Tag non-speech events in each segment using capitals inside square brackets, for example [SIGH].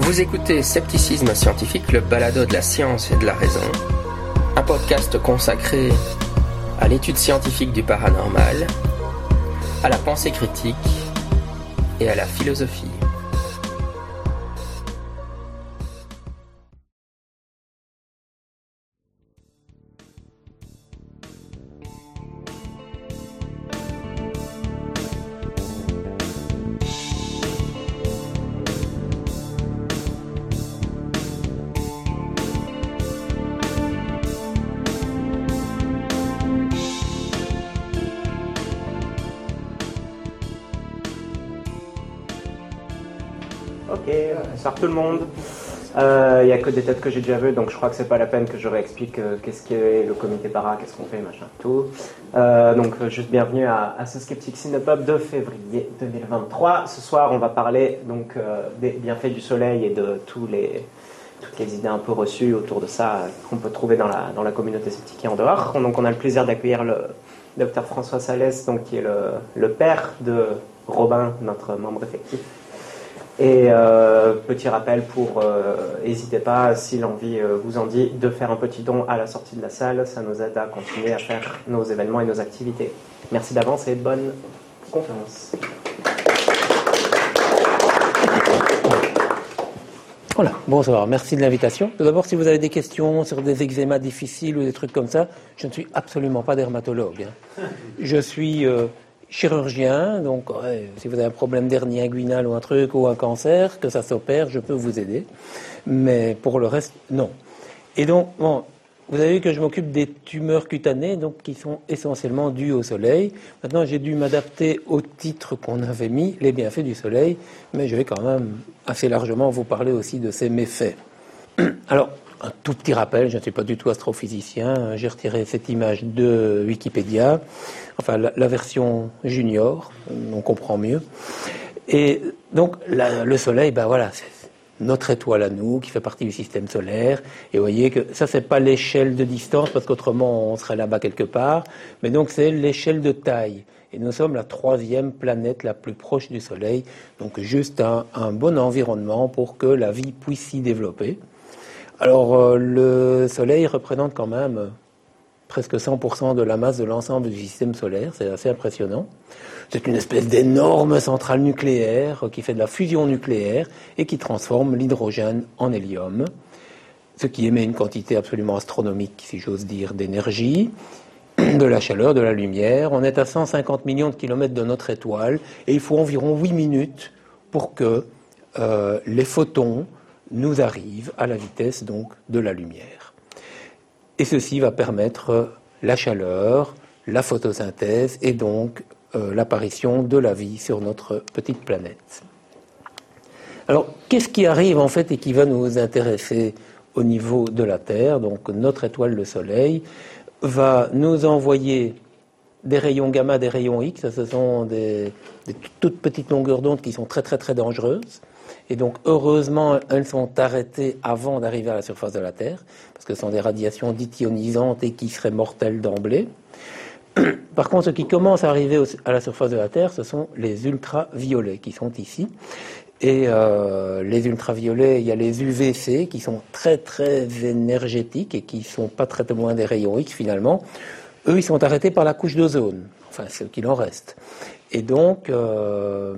Vous écoutez Scepticisme scientifique, le balado de la science et de la raison, un podcast consacré à l'étude scientifique du paranormal, à la pensée critique et à la philosophie. Tout le monde. Il n'y a que des têtes que j'ai déjà vues, donc je crois que c'est pas la peine que je réexplique euh, qu'est-ce qu'est le comité para, qu'est-ce qu'on fait, machin, tout. Euh, donc euh, juste bienvenue à, ce Skeptic Cinepub de février 2023. Ce soir, on va parler donc des bienfaits du soleil et de toutes les idées un peu reçues autour de ça qu'on peut trouver dans la, communauté sceptique et en dehors. Donc on a le plaisir d'accueillir le docteur François Salès, donc, qui est le père de Robin, notre membre effectif. Et euh, petit rappel pour, n'hésitez pas, si l'envie euh, vous en dit, de faire un petit don à la sortie de la salle. Ça nous aide à continuer à faire nos événements et nos activités. Merci d'avance et bonne conférence. Voilà, bonsoir, merci de l'invitation. Tout d'abord, si vous avez des questions sur des eczémas difficiles ou des trucs comme ça, je ne suis absolument pas dermatologue. hein. Je suis euh, chirurgien, donc si vous avez un problème d'hernie inguinale ou un truc ou un cancer, que ça s'opère, je peux vous aider. Mais pour le reste, non. Et donc, bon, vous avez vu que je m'occupe des tumeurs cutanées, donc qui sont essentiellement dues au soleil. Maintenant, j'ai dû m'adapter au titre qu'on avait mis, les bienfaits du soleil, mais je vais quand même assez largement vous parler aussi de ses méfaits. [CLEARS THROAT] Alors, un tout petit rappel, je ne suis pas du tout astrophysicien, j'ai retiré cette image de Wikipédia, enfin la, version junior, on comprend mieux. Et donc, le soleil, ben voilà, c'est notre étoile à nous, qui fait partie du système solaire. Et vous voyez que ça, c'est pas l'échelle de distance, parce qu'autrement, on serait là-bas quelque part. Mais donc, c'est l'échelle de taille. Et nous sommes la troisième planète la plus proche du Soleil. Donc, juste un bon environnement pour que la vie puisse s'y développer. Alors, euh, le Soleil représente quand même euh, presque 100% de la masse de l'ensemble du système solaire. C'est assez impressionnant. C'est une espèce d'énorme centrale nucléaire euh, qui fait de la fusion nucléaire et qui transforme l'hydrogène en hélium, ce qui émet une quantité absolument astronomique, si j'ose dire, d'énergie, de la chaleur, de la lumière. On est à 150 millions de kilomètres de notre étoile et il faut environ 8 minutes pour que les photons nous arrivent à la vitesse donc de la lumière. Et ceci va permettre la chaleur, la photosynthèse et donc euh, l'apparition de la vie sur notre petite planète. Alors, qu'est-ce qui arrive en fait et qui va nous intéresser au niveau de la Terre? Donc, notre étoile, le Soleil, va nous envoyer des rayons gamma, des rayons X. Ce sont des, des toutes petites longueurs d'onde qui sont très très très dangereuses. Et donc, heureusement, elles sont arrêtées avant d'arriver à la surface de la Terre, parce que ce sont des radiations dites ionisantes et qui seraient mortelles d'emblée. [CLEARS THROAT] Par contre, ce qui commence à arriver à la surface de la Terre, ce sont les ultraviolets qui sont ici. Et euh, les ultraviolets, il y a les UVC qui sont très très énergétiques et qui sont pas très loin des rayons X finalement. Eux, ils sont arrêtés par la couche d'ozone, enfin ce qu'il en reste. Et donc, euh,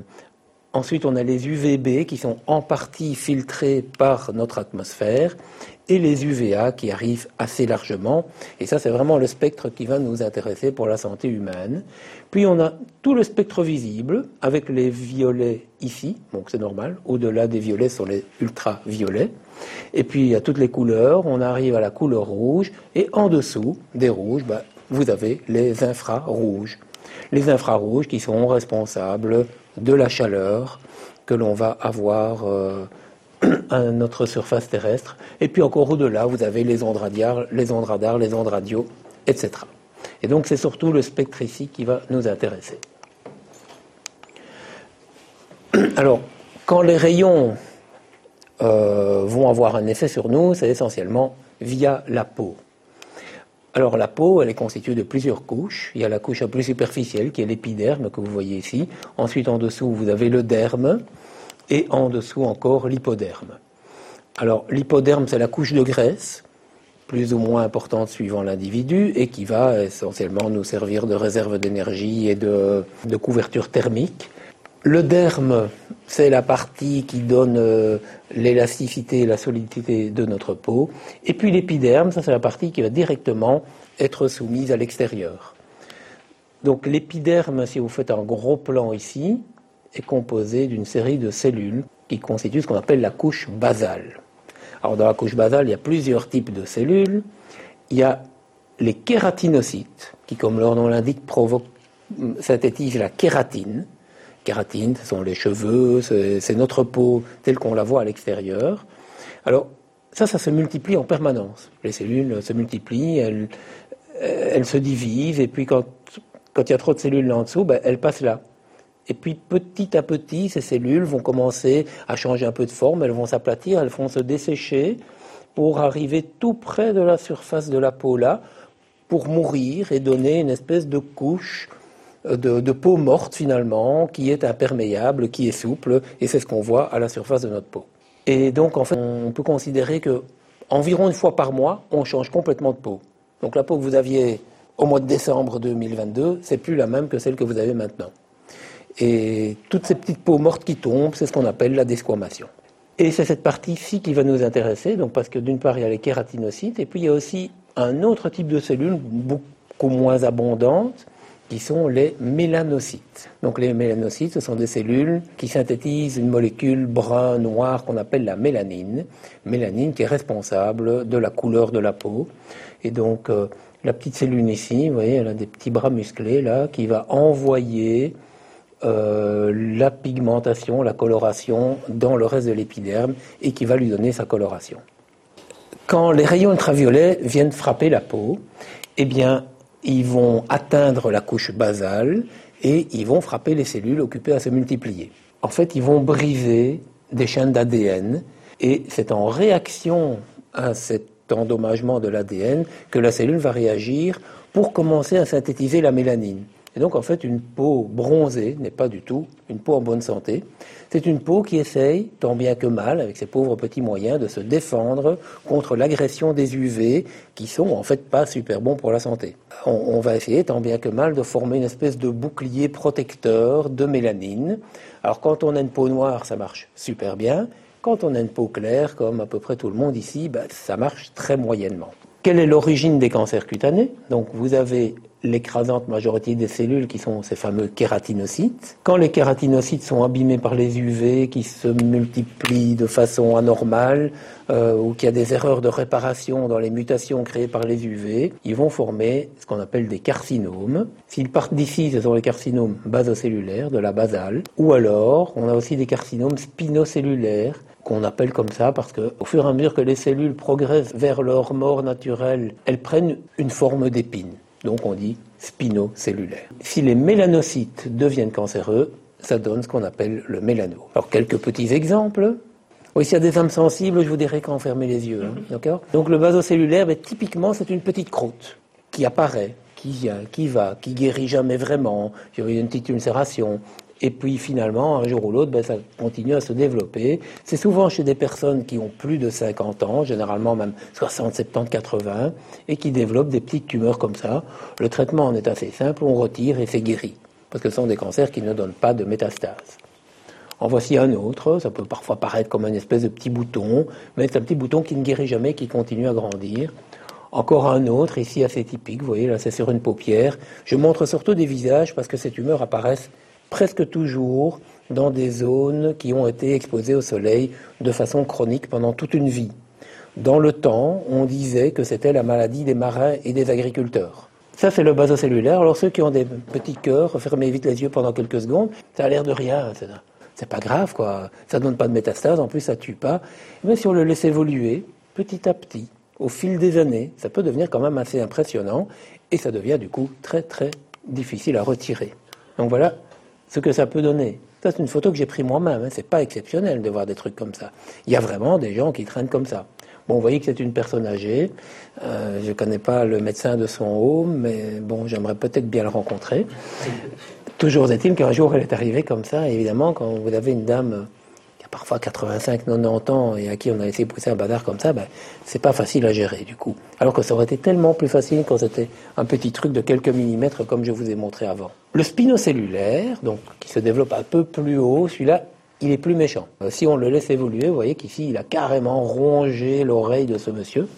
ensuite, on a les UVB qui sont en partie filtrés par notre atmosphère et les UVA qui arrivent assez largement. Et ça, c'est vraiment le spectre qui va nous intéresser pour la santé humaine. Puis on a tout le spectre visible avec les violets ici, donc c'est normal. Au-delà des violets sont les ultraviolets. Et puis il y a toutes les couleurs. On arrive à la couleur rouge et en dessous des rouges, bah, vous avez les infrarouges. Les infrarouges qui sont responsables de la chaleur que l'on va avoir euh, [CLEARS THROAT] à notre surface terrestre. Et puis encore au-delà, vous avez les ondes radiales, les ondes radars, les ondes radio, etc. Et donc c'est surtout le spectre ici qui va nous intéresser. [CLEARS THROAT] Alors, quand les rayons euh, vont avoir un effet sur nous, c'est essentiellement via la peau. Alors la peau, elle est constituée de plusieurs couches. Il y a la couche la plus superficielle qui est l'épiderme que vous voyez ici. Ensuite, en dessous, vous avez le derme et en dessous encore l'hypoderme. Alors l'hypoderme, c'est la couche de graisse, plus ou moins importante suivant l'individu, et qui va essentiellement nous servir de réserve d'énergie et de, couverture thermique. Le derme, c'est la partie qui donne euh, l'élasticité et la solidité de notre peau. Et puis l'épiderme, c'est la partie qui va directement être soumise à l'extérieur. Donc l'épiderme, si vous faites un gros plan ici, est composé d'une série de cellules qui constituent ce qu'on appelle la couche basale. Alors dans la couche basale, il y a plusieurs types de cellules. Il y a les kératinocytes, qui, comme leur nom l'indique, synthétisent la kératine. Kératine, ce sont les cheveux, c'est notre peau telle qu'on la voit à l'extérieur. Alors ça, ça se multiplie en permanence. Les cellules se multiplient, elles, elles se divisent, et puis quand, quand il y a trop de cellules là en dessous, ben, elles passent là. Et puis petit à petit, ces cellules vont commencer à changer un peu de forme, elles vont s'aplatir, elles vont se dessécher pour arriver tout près de la surface de la peau là, pour mourir et donner une espèce de couche euh, de, peau morte finalement, qui est imperméable, qui est souple, et c'est ce qu'on voit à la surface de notre peau. Et donc en fait, on peut considérer que environ une fois par mois, on change complètement de peau. Donc la peau que vous aviez au mois de décembre 2022, c'est plus la même que celle que vous avez maintenant. Et toutes ces petites peaux mortes qui tombent, c'est ce qu'on appelle la desquamation. Et c'est cette partie-ci qui va nous intéresser, donc parce que d'une part, il y a les kératinocytes, et puis il y a aussi un autre type de cellules beaucoup moins abondantes, qui sont les mélanocytes. Donc les mélanocytes, ce sont des cellules qui synthétisent une molécule brun-noir qu'on appelle la mélanine, mélanine qui est responsable de la couleur de la peau. Et donc euh, la petite cellule ici, vous voyez, elle a des petits bras musclés là, qui va envoyer euh, la pigmentation, la coloration dans le reste de l'épiderme et qui va lui donner sa coloration. Quand les rayons ultraviolets viennent frapper la peau, eh bien, ils vont atteindre la couche basale et ils vont frapper les cellules occupées à se multiplier. En fait, ils vont briser des chaînes d'ADN et c'est en réaction à cet endommagement de l'ADN que la cellule va réagir pour commencer à synthétiser la mélanine. Et donc, en fait, une peau bronzée n'est pas du tout une peau en bonne santé. C'est une peau qui essaye, tant bien que mal, avec ses pauvres petits moyens, de se défendre contre l'agression des UV, qui sont en fait pas super bons pour la santé. On, va essayer, tant bien que mal, de former une espèce de bouclier protecteur de mélanine. Alors, quand on a une peau noire, ça marche super bien. Quand on a une peau claire, comme à peu près tout le monde ici, bah, ça marche très moyennement. Quelle est l'origine des cancers cutanés Donc vous avez l'écrasante majorité des cellules qui sont ces fameux kératinocytes. Quand les kératinocytes sont abîmés par les UV, qui se multiplient de façon anormale, euh, ou qu'il y a des erreurs de réparation dans les mutations créées par les UV, ils vont former ce qu'on appelle des carcinomes. S'ils partent d'ici, ce sont les carcinomes basocellulaires, de la basale, ou alors on a aussi des carcinomes spinocellulaires, qu'on appelle comme ça parce que au fur et à mesure que les cellules progressent vers leur mort naturelle, elles prennent une forme d'épine. Donc on dit spinocellulaire. Si les mélanocytes deviennent cancéreux, ça donne ce qu'on appelle le mélano. Alors quelques petits exemples. Oui, s'il y a des âmes sensibles, je vous dirais qu'en fermer les yeux. Hein, d'accord? Donc le basocellulaire, ben, typiquement, c'est une petite croûte qui apparaît, qui vient, qui va, qui guérit jamais vraiment. Il y a une petite ulcération. Et puis finalement, un jour ou l'autre, ben, ça continue à se développer. C'est souvent chez des personnes qui ont plus de 50 ans, généralement même 60, 70, 80, et qui développent des petites tumeurs comme ça. Le traitement en est assez simple, on retire et c'est guéri. Parce que ce sont des cancers qui ne donnent pas de métastases. En voici un autre, ça peut parfois paraître comme une espèce de petit bouton, mais c'est un petit bouton qui ne guérit jamais, qui continue à grandir. Encore un autre, ici assez typique, vous voyez, là c'est sur une paupière. Je montre surtout des visages parce que ces tumeurs apparaissent presque toujours dans des zones qui ont été exposées au soleil de façon chronique pendant toute une vie. Dans le temps, on disait que c'était la maladie des marins et des agriculteurs. Ça, c'est le basocellulaire. Alors, ceux qui ont des petits cœurs, fermez vite les yeux pendant quelques secondes. Ça a l'air de rien. C'est pas grave, quoi. Ça donne pas de métastase. En plus, ça tue pas. Mais si on le laisse évoluer, petit à petit, au fil des années, ça peut devenir quand même assez impressionnant. Et ça devient, du coup, très, très difficile à retirer. Donc voilà ce que ça peut donner. Ça, c'est une photo que j'ai prise moi-même. Hein. C'est pas exceptionnel de voir des trucs comme ça. Il y a vraiment des gens qui traînent comme ça. Bon, vous voyez que c'est une personne âgée. Euh, je ne connais pas le médecin de son home, mais bon, j'aimerais peut-être bien le rencontrer. Toujours est-il qu'un jour, elle est arrivée comme ça. évidemment, quand vous avez une dame parfois 85, 90 ans et à qui on a laissé pousser un bazar comme ça, ben, c'est pas facile à gérer du coup. Alors que ça aurait été tellement plus facile quand c'était un petit truc de quelques millimètres comme je vous ai montré avant. Le spinocellulaire, donc qui se développe un peu plus haut, celui-là, il est plus méchant. Euh, si on le laisse évoluer, vous voyez qu'ici, il a carrément rongé l'oreille de ce monsieur.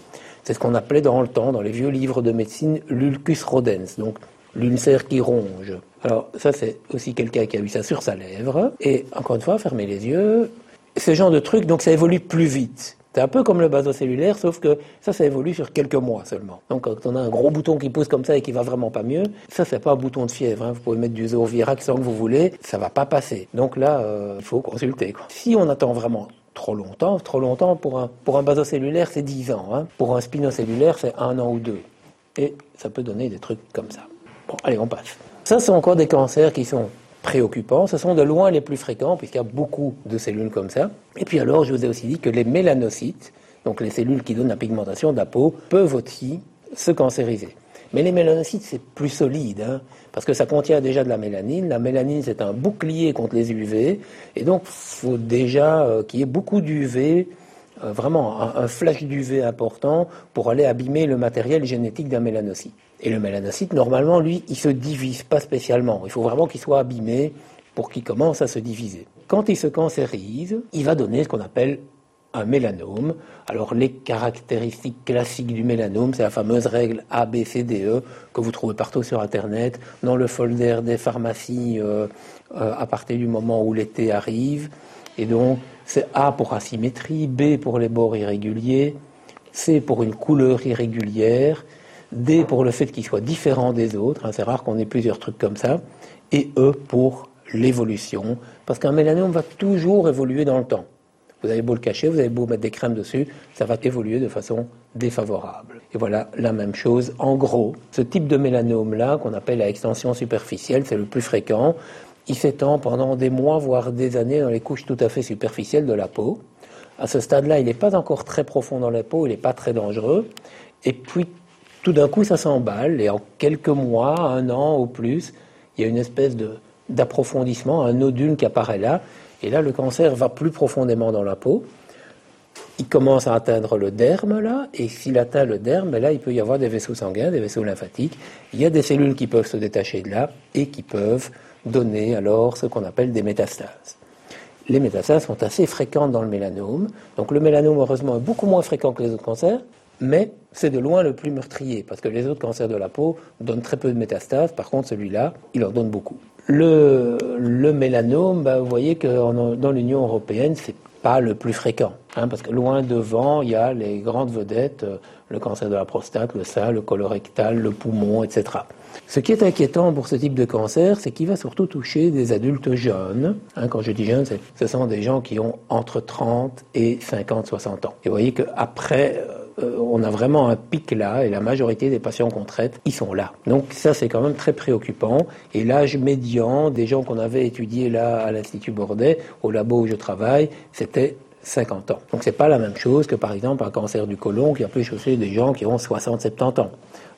C'est ce qu'on appelait dans le temps, dans les vieux livres de médecine, l'ulcus rodens, donc l'ulcère qui ronge. Alors ça, c'est aussi quelqu'un qui a eu ça sur sa lèvre. Et encore une fois, fermez les yeux. Ce genre de truc, donc ça évolue plus vite. C'est un peu comme le basocellulaire, sauf que ça, ça évolue sur quelques mois seulement. Donc, quand on a un gros bouton qui pousse comme ça et qui va vraiment pas mieux, ça, c'est pas un bouton de fièvre. Hein. Vous pouvez mettre du Zovirac sans que vous voulez, ça va pas passer. Donc là, euh, il faut consulter. Si on attend vraiment trop longtemps, trop longtemps pour un, pour un basocellulaire, c'est 10 ans. Hein. Pour un spinocellulaire, c'est un an ou deux. Et ça peut donner des trucs comme ça. Bon, allez, on passe. Ça, c'est encore des cancers qui sont préoccupants. Ce sont de loin les plus fréquents, puisqu'il y a beaucoup de cellules comme ça. Et puis alors, je vous ai aussi dit que les mélanocytes, donc les cellules qui donnent la pigmentation de la peau, peuvent aussi se cancériser. Mais les mélanocytes, c'est plus solide, hein, parce que ça contient déjà de la mélanine. La mélanine, c'est un bouclier contre les UV, et donc faut déjà euh, qu'il y ait beaucoup d'UV, euh, vraiment un, un flash d'UV important pour aller abîmer le matériel génétique d'un mélanocyte. Et le mélanocyte, normalement, lui, il se divise pas spécialement. Il faut vraiment qu'il soit abîmé pour qu'il commence à se diviser. Quand il se cancérise, il va donner ce qu'on appelle un mélanome. Alors les caractéristiques classiques du mélanome, c'est la fameuse règle ABCDE que vous trouvez partout sur Internet, dans le folder des pharmacies euh, euh, à partir du moment où l'été arrive. Et donc c'est A pour asymétrie, B pour les bords irréguliers, C pour une couleur irrégulière, D pour le fait qu'il soit différent des autres, hein, c'est rare qu'on ait plusieurs trucs comme ça, et E pour l'évolution, parce qu'un mélanome va toujours évoluer dans le temps. Vous avez beau le cacher, vous avez beau mettre des crèmes dessus, ça va évoluer de façon défavorable. Et voilà la même chose. En gros, ce type de mélanome-là, qu'on appelle la extension superficielle, c'est le plus fréquent. Il s'étend pendant des mois, voire des années, dans les couches tout à fait superficielles de la peau. À ce stade-là, il n'est pas encore très profond dans la peau, il n'est pas très dangereux. Et puis, tout d'un coup, ça s'emballe, et en quelques mois, un an ou plus, il y a une espèce d'approfondissement, un nodule qui apparaît là, et là, le cancer va plus profondément dans la peau. Il commence à atteindre le derme, là, et s'il atteint le derme, ben là, il peut y avoir des vaisseaux sanguins, des vaisseaux lymphatiques. Il y a des cellules qui peuvent se détacher de là et qui peuvent donner alors ce qu'on appelle des métastases. Les métastases sont assez fréquentes dans le mélanome. Donc le mélanome, heureusement, est beaucoup moins fréquent que les autres cancers, mais c'est de loin le plus meurtrier, parce que les autres cancers de la peau donnent très peu de métastases, par contre celui-là, il en donne beaucoup. Le, le mélanome, bah, vous voyez que dans l'Union européenne, c'est pas le plus fréquent, hein, parce que loin devant, il y a les grandes vedettes, euh, le cancer de la prostate, le sein, le colorectal, le poumon, etc. Ce qui est inquiétant pour ce type de cancer, c'est qu'il va surtout toucher des adultes jeunes. Hein, quand je dis jeunes, ce sont des gens qui ont entre 30 et 50, 60 ans. Et vous voyez qu'après, euh, on a vraiment un pic là, et la majorité des patients qu'on traite, ils sont là. Donc ça, c'est quand même très préoccupant. Et l'âge médian des gens qu'on avait étudiés là à l'Institut Bordet, au labo où je travaille, c'était 50 ans. Donc c'est pas la même chose que par exemple un cancer du côlon qui a pu toucher des gens qui ont 60-70 ans.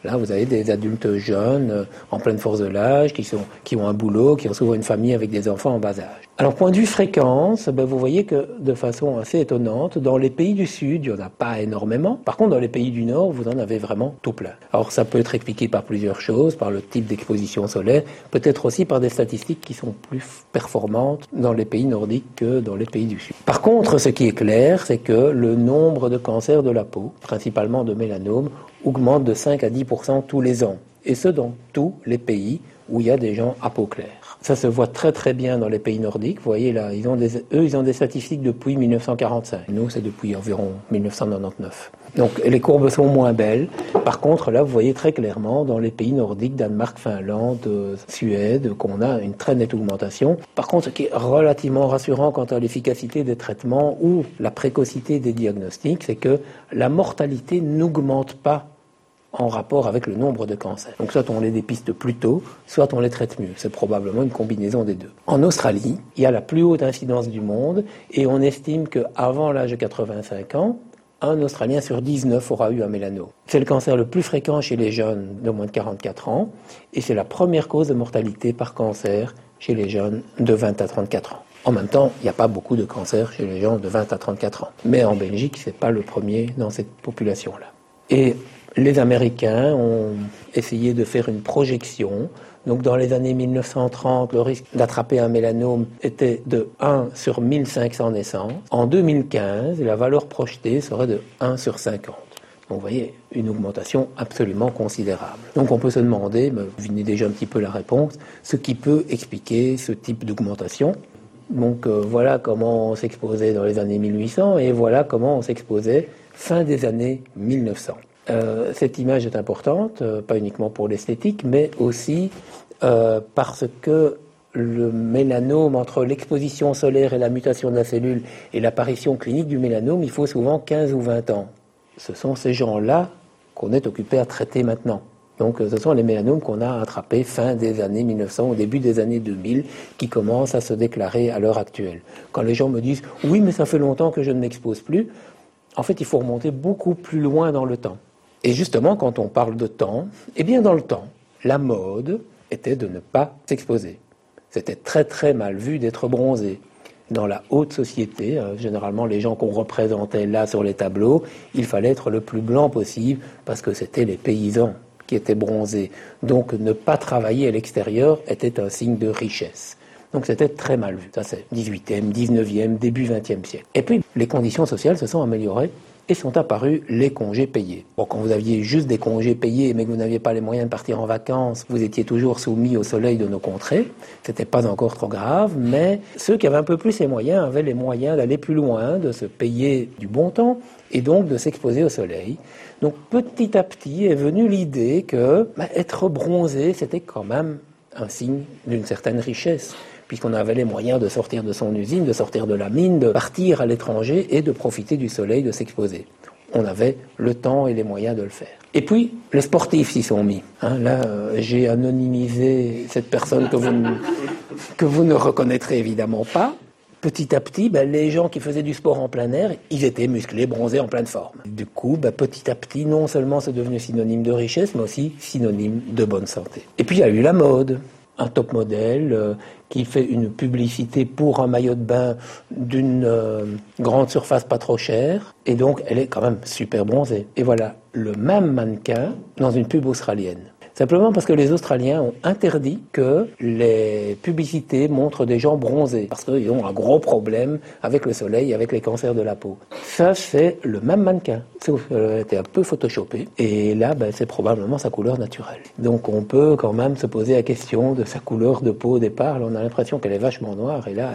Là, vous avez des adultes jeunes, euh, en pleine force de l'âge, qui, sont, qui ont un boulot, qui ont souvent une famille avec des enfants en bas âge. Alors, point de vue fréquence, ben, vous voyez que de façon assez étonnante, dans les pays du Sud, il n'y en a pas énormément. Par contre, dans les pays du Nord, vous en avez vraiment tout plein. Alors, ça peut être expliqué par plusieurs choses, par le type d'exposition solaire, peut-être aussi par des statistiques qui sont plus performantes dans les pays nordiques que dans les pays du Sud. Par contre, ce qui est clair, c'est que le nombre de cancers de la peau, principalement de mélanome, augmente de 5 à 10 tous les ans. Et ce, dans tous les pays où il y a des gens à peau claire. Ça se voit très très bien dans les pays nordiques. Vous voyez là, eux, ils ont des statistiques depuis 1945. Nous, c'est depuis environ 1999. Donc les courbes sont moins belles. Par contre, là, vous voyez très clairement dans les pays nordiques, Danemark, Finlande, Suède, qu'on a une très nette augmentation. Par contre, ce qui est relativement rassurant quant à l'efficacité des traitements ou la précocité des diagnostics, c'est que la mortalité n'augmente pas en rapport avec le nombre de cancers. Donc soit on les dépiste plus tôt, soit on les traite mieux. C'est probablement une combinaison des deux. En Australie, il y a la plus haute incidence du monde et on estime qu'avant l'âge de 85 ans, un Australien sur 19 aura eu un mélanome. C'est le cancer le plus fréquent chez les jeunes de moins de 44 ans et c'est la première cause de mortalité par cancer chez les jeunes de 20 à 34 ans. En même temps, il n'y a pas beaucoup de cancers chez les gens de 20 à 34 ans. Mais en Belgique, ce n'est pas le premier dans cette population-là. Et les Américains ont essayé de faire une projection. Donc dans les années 1930, le risque d'attraper un mélanome était de 1 sur 1500 naissances. En 2015, la valeur projetée serait de 1 sur 50. Donc vous voyez, une augmentation absolument considérable. Donc on peut se demander, mais vous venez déjà un petit peu la réponse, ce qui peut expliquer ce type d'augmentation. Donc euh, voilà comment on s'exposait dans les années 1800 et voilà comment on s'exposait fin des années 1900. Euh, cette image est importante, euh, pas uniquement pour l'esthétique, mais aussi parce que le mélanome, entre l'exposition solaire et la mutation de la cellule et l'apparition clinique du mélanome, il faut souvent 15 ou 20 ans. Ce sont ces gens-là qu'on est occupé à traiter maintenant. Donc ce sont les mélanomes qu'on a attrapés fin des années 1900, au début des années 2000, qui commencent à se déclarer à l'heure actuelle. Quand les gens me disent oui, mais ça fait longtemps que je ne m'expose plus, en fait, il faut remonter beaucoup plus loin dans le temps. Et justement, quand on parle de temps, eh bien dans le temps, la mode était de ne pas s'exposer. C'était très très mal vu d'être bronzé. Dans la haute société, euh, généralement les gens qu'on représentait là sur les tableaux, il fallait être le plus blanc possible parce que c'était les paysans qui étaient bronzés. Donc ne pas travailler à l'extérieur était un signe de richesse. Donc c'était très mal vu. Ça c'est 18e, 19e, début 20e siècle. Et puis les conditions sociales se sont améliorées et sont apparus les congés payés. Bon, quand vous aviez juste des congés payés, mais que vous n'aviez pas les moyens de partir en vacances, vous étiez toujours soumis au soleil de nos contrées. C'était pas encore trop grave, mais ceux qui avaient un peu plus les moyens avaient les moyens d'aller plus loin, de se payer du bon temps et donc de s'exposer au soleil. Donc petit à petit est venue l'idée que bah, être bronzé, c'était quand même un signe d'une certaine richesse, puisqu'on avait les moyens de sortir de son usine, de sortir de la mine, de partir à l'étranger et de profiter du soleil, de s'exposer. On avait le temps et les moyens de le faire. Et puis, les sportifs s'y sont mis. Hein. là, euh, j'ai anonymisé cette personne que vous, ne reconnaîtrez évidemment pas petit à petit, ben, les gens qui faisaient du sport en plein air, ils étaient musclés, bronzés, en pleine forme. Du coup, ben, petit à petit, non seulement c'est devenu synonyme de richesse, mais aussi synonyme de bonne santé. Et puis il y a eu la mode. Un top modèle euh, qui fait une publicité pour un maillot de bain d'une euh, grande surface pas trop chère. Et donc, elle est quand même super bronzée. Et voilà, le même mannequin dans une pub australienne. Simplement parce que les Australiens ont interdit que les publicités montrent des gens bronzés, parce qu'ils ont un gros problème avec le soleil, avec les cancers de la peau. Ça, c'est le même mannequin, sauf qu'elle a été un peu photoshopé, et là, ben, c'est probablement sa couleur naturelle. Donc on peut quand même se poser la question de sa couleur de peau au départ. on a l'impression qu'elle est vachement noire, et là,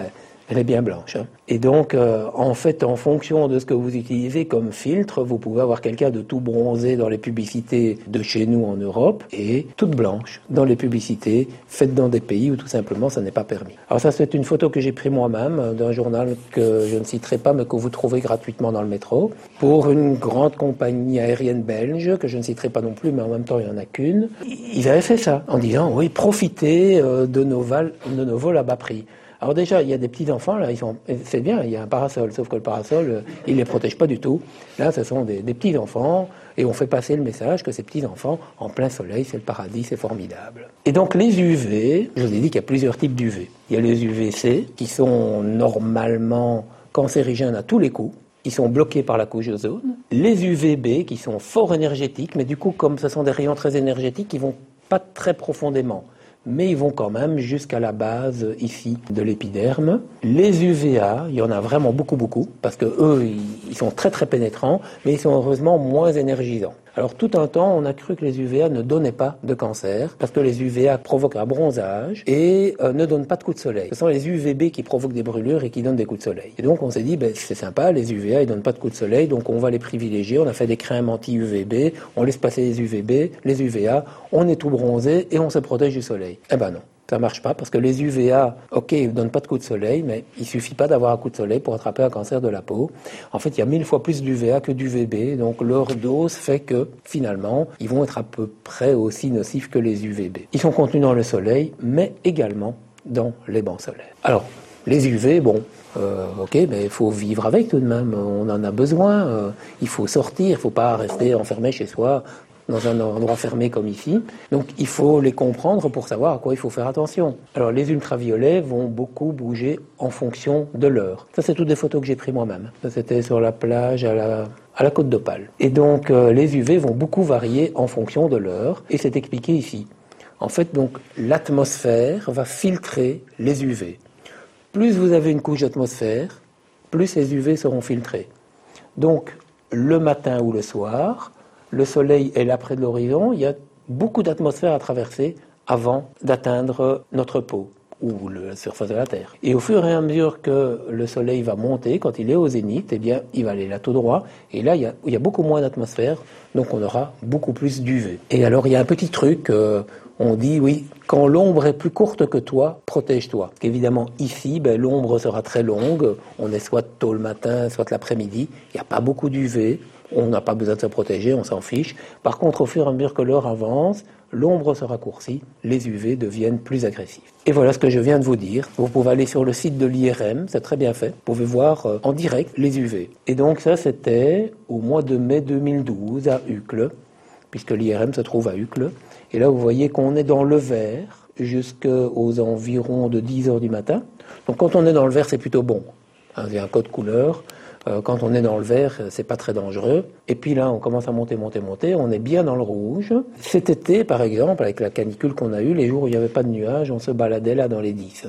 elle est bien blanche. Hein. Et donc, euh, en fait, en fonction de ce que vous utilisez comme filtre, vous pouvez avoir quelqu'un de tout bronzé dans les publicités de chez nous en Europe et toute blanche dans les publicités faites dans des pays où tout simplement ça n'est pas permis. Alors ça, c'est une photo que j'ai prise moi-même euh, d'un journal que je ne citerai pas, mais que vous trouvez gratuitement dans le métro, pour une grande compagnie aérienne belge, que je ne citerai pas non plus, mais en même temps, il n'y en a qu'une. Ils avaient fait ça en disant, oui, profitez euh, de nos, de nos vols à bas prix. Alors déjà, il y a des petits enfants là, ils sont, c'est bien, il y a un parasol, sauf que le parasol, euh, il les protège pas du tout. Là, ce sont des, petits enfants, et on fait passer le message que ces petits enfants, en plein soleil, c'est le paradis, c'est formidable. Et donc les UV, je vous ai dit qu'il y a plusieurs types d'UV. Il y a les UVC qui sont normalement cancérigènes à tous les coups. Ils sont bloqués par la couche ozone. Les UVB qui sont fort énergétiques, mais du coup, comme ce sont des rayons très énergétiques, ils vont pas très profondément mais ils vont quand même jusqu'à la base ici de l'épiderme. Les UVA, il y en a vraiment beaucoup, beaucoup, parce que eux, ils sont très très pénétrants, mais ils sont heureusement moins énergisants. Alors tout un temps, on a cru que les UVA ne donnaient pas de cancer, parce que les UVA provoquent un bronzage et euh, ne donnent pas de coups de soleil. Ce sont les UVB qui provoquent des brûlures et qui donnent des coups de soleil. Et donc on s'est dit, ben, c'est sympa, les UVA, ils donnent pas de coups de soleil, donc on va les privilégier. On a fait des crèmes anti-UVB, on laisse passer les UVB, les UVA, on est tout bronzé et on se protège du soleil. Eh ben non. Ça marche pas parce que les UVA, ok, ils ne donnent pas de coup de soleil, mais il suffit pas d'avoir un coup de soleil pour attraper un cancer de la peau. En fait, il y a mille fois plus d'UVA que d'UVB, donc leur dose fait que finalement, ils vont être à peu près aussi nocifs que les UVB. Ils sont contenus dans le soleil, mais également dans les bancs solaires. Alors, les UV, bon, euh, ok, mais il faut vivre avec tout de même. On en a besoin. Euh, il faut sortir. Il ne faut pas rester enfermé chez soi dans un endroit fermé comme ici. Donc il faut les comprendre pour savoir à quoi il faut faire attention. Alors les ultraviolets vont beaucoup bouger en fonction de l'heure. Ça c'est toutes des photos que j'ai prises moi-même. Ça c'était sur la plage à la, à la côte d'Opale. Et donc euh, les UV vont beaucoup varier en fonction de l'heure et c'est expliqué ici. En fait, donc, l'atmosphère va filtrer les UV. Plus vous avez une couche d'atmosphère, plus les UV seront filtrés. Donc, le matin ou le soir, le soleil est là près de l'horizon, il y a beaucoup d'atmosphère à traverser avant d'atteindre notre peau ou la surface de la Terre. Et au fur et à mesure que le soleil va monter, quand il est au zénith, eh bien, il va aller là tout droit. Et là, il y a, beaucoup moins d'atmosphère, donc on aura beaucoup plus d'UV. Et alors, il y a un petit truc, euh, on dit, oui, quand l'ombre est plus courte que toi, protège-toi. Évidemment, ici, ben, l'ombre sera très longue. On est soit tôt le matin, soit l'après-midi. Il n'y a pas beaucoup d'UV. On n'a pas besoin de se protéger, on s'en fiche. Par contre, au fur et à mesure que l'heure avance, l'ombre se raccourcit, les UV deviennent plus agressifs. Et voilà ce que je viens de vous dire. Vous pouvez aller sur le site de l'IRM, c'est très bien fait. Vous pouvez voir euh, en direct les UV. Et donc ça, c'était au mois de mai 2012 à Uccle, puisque l'IRM se trouve à Uccle. Et là, vous voyez qu'on est dans le vert jusqu'aux environs de 10 heures du matin. Donc quand on est dans le vert, c'est plutôt bon. Hein, il un code couleur. Euh, quand on est dans le vert, c'est pas très dangereux. Et puis là, on commence à monter, monter, monter. On est bien dans le rouge. Cet été, par exemple, avec la canicule qu'on a eue, les jours où il n'y avait pas de nuages, on se baladait là dans les 10.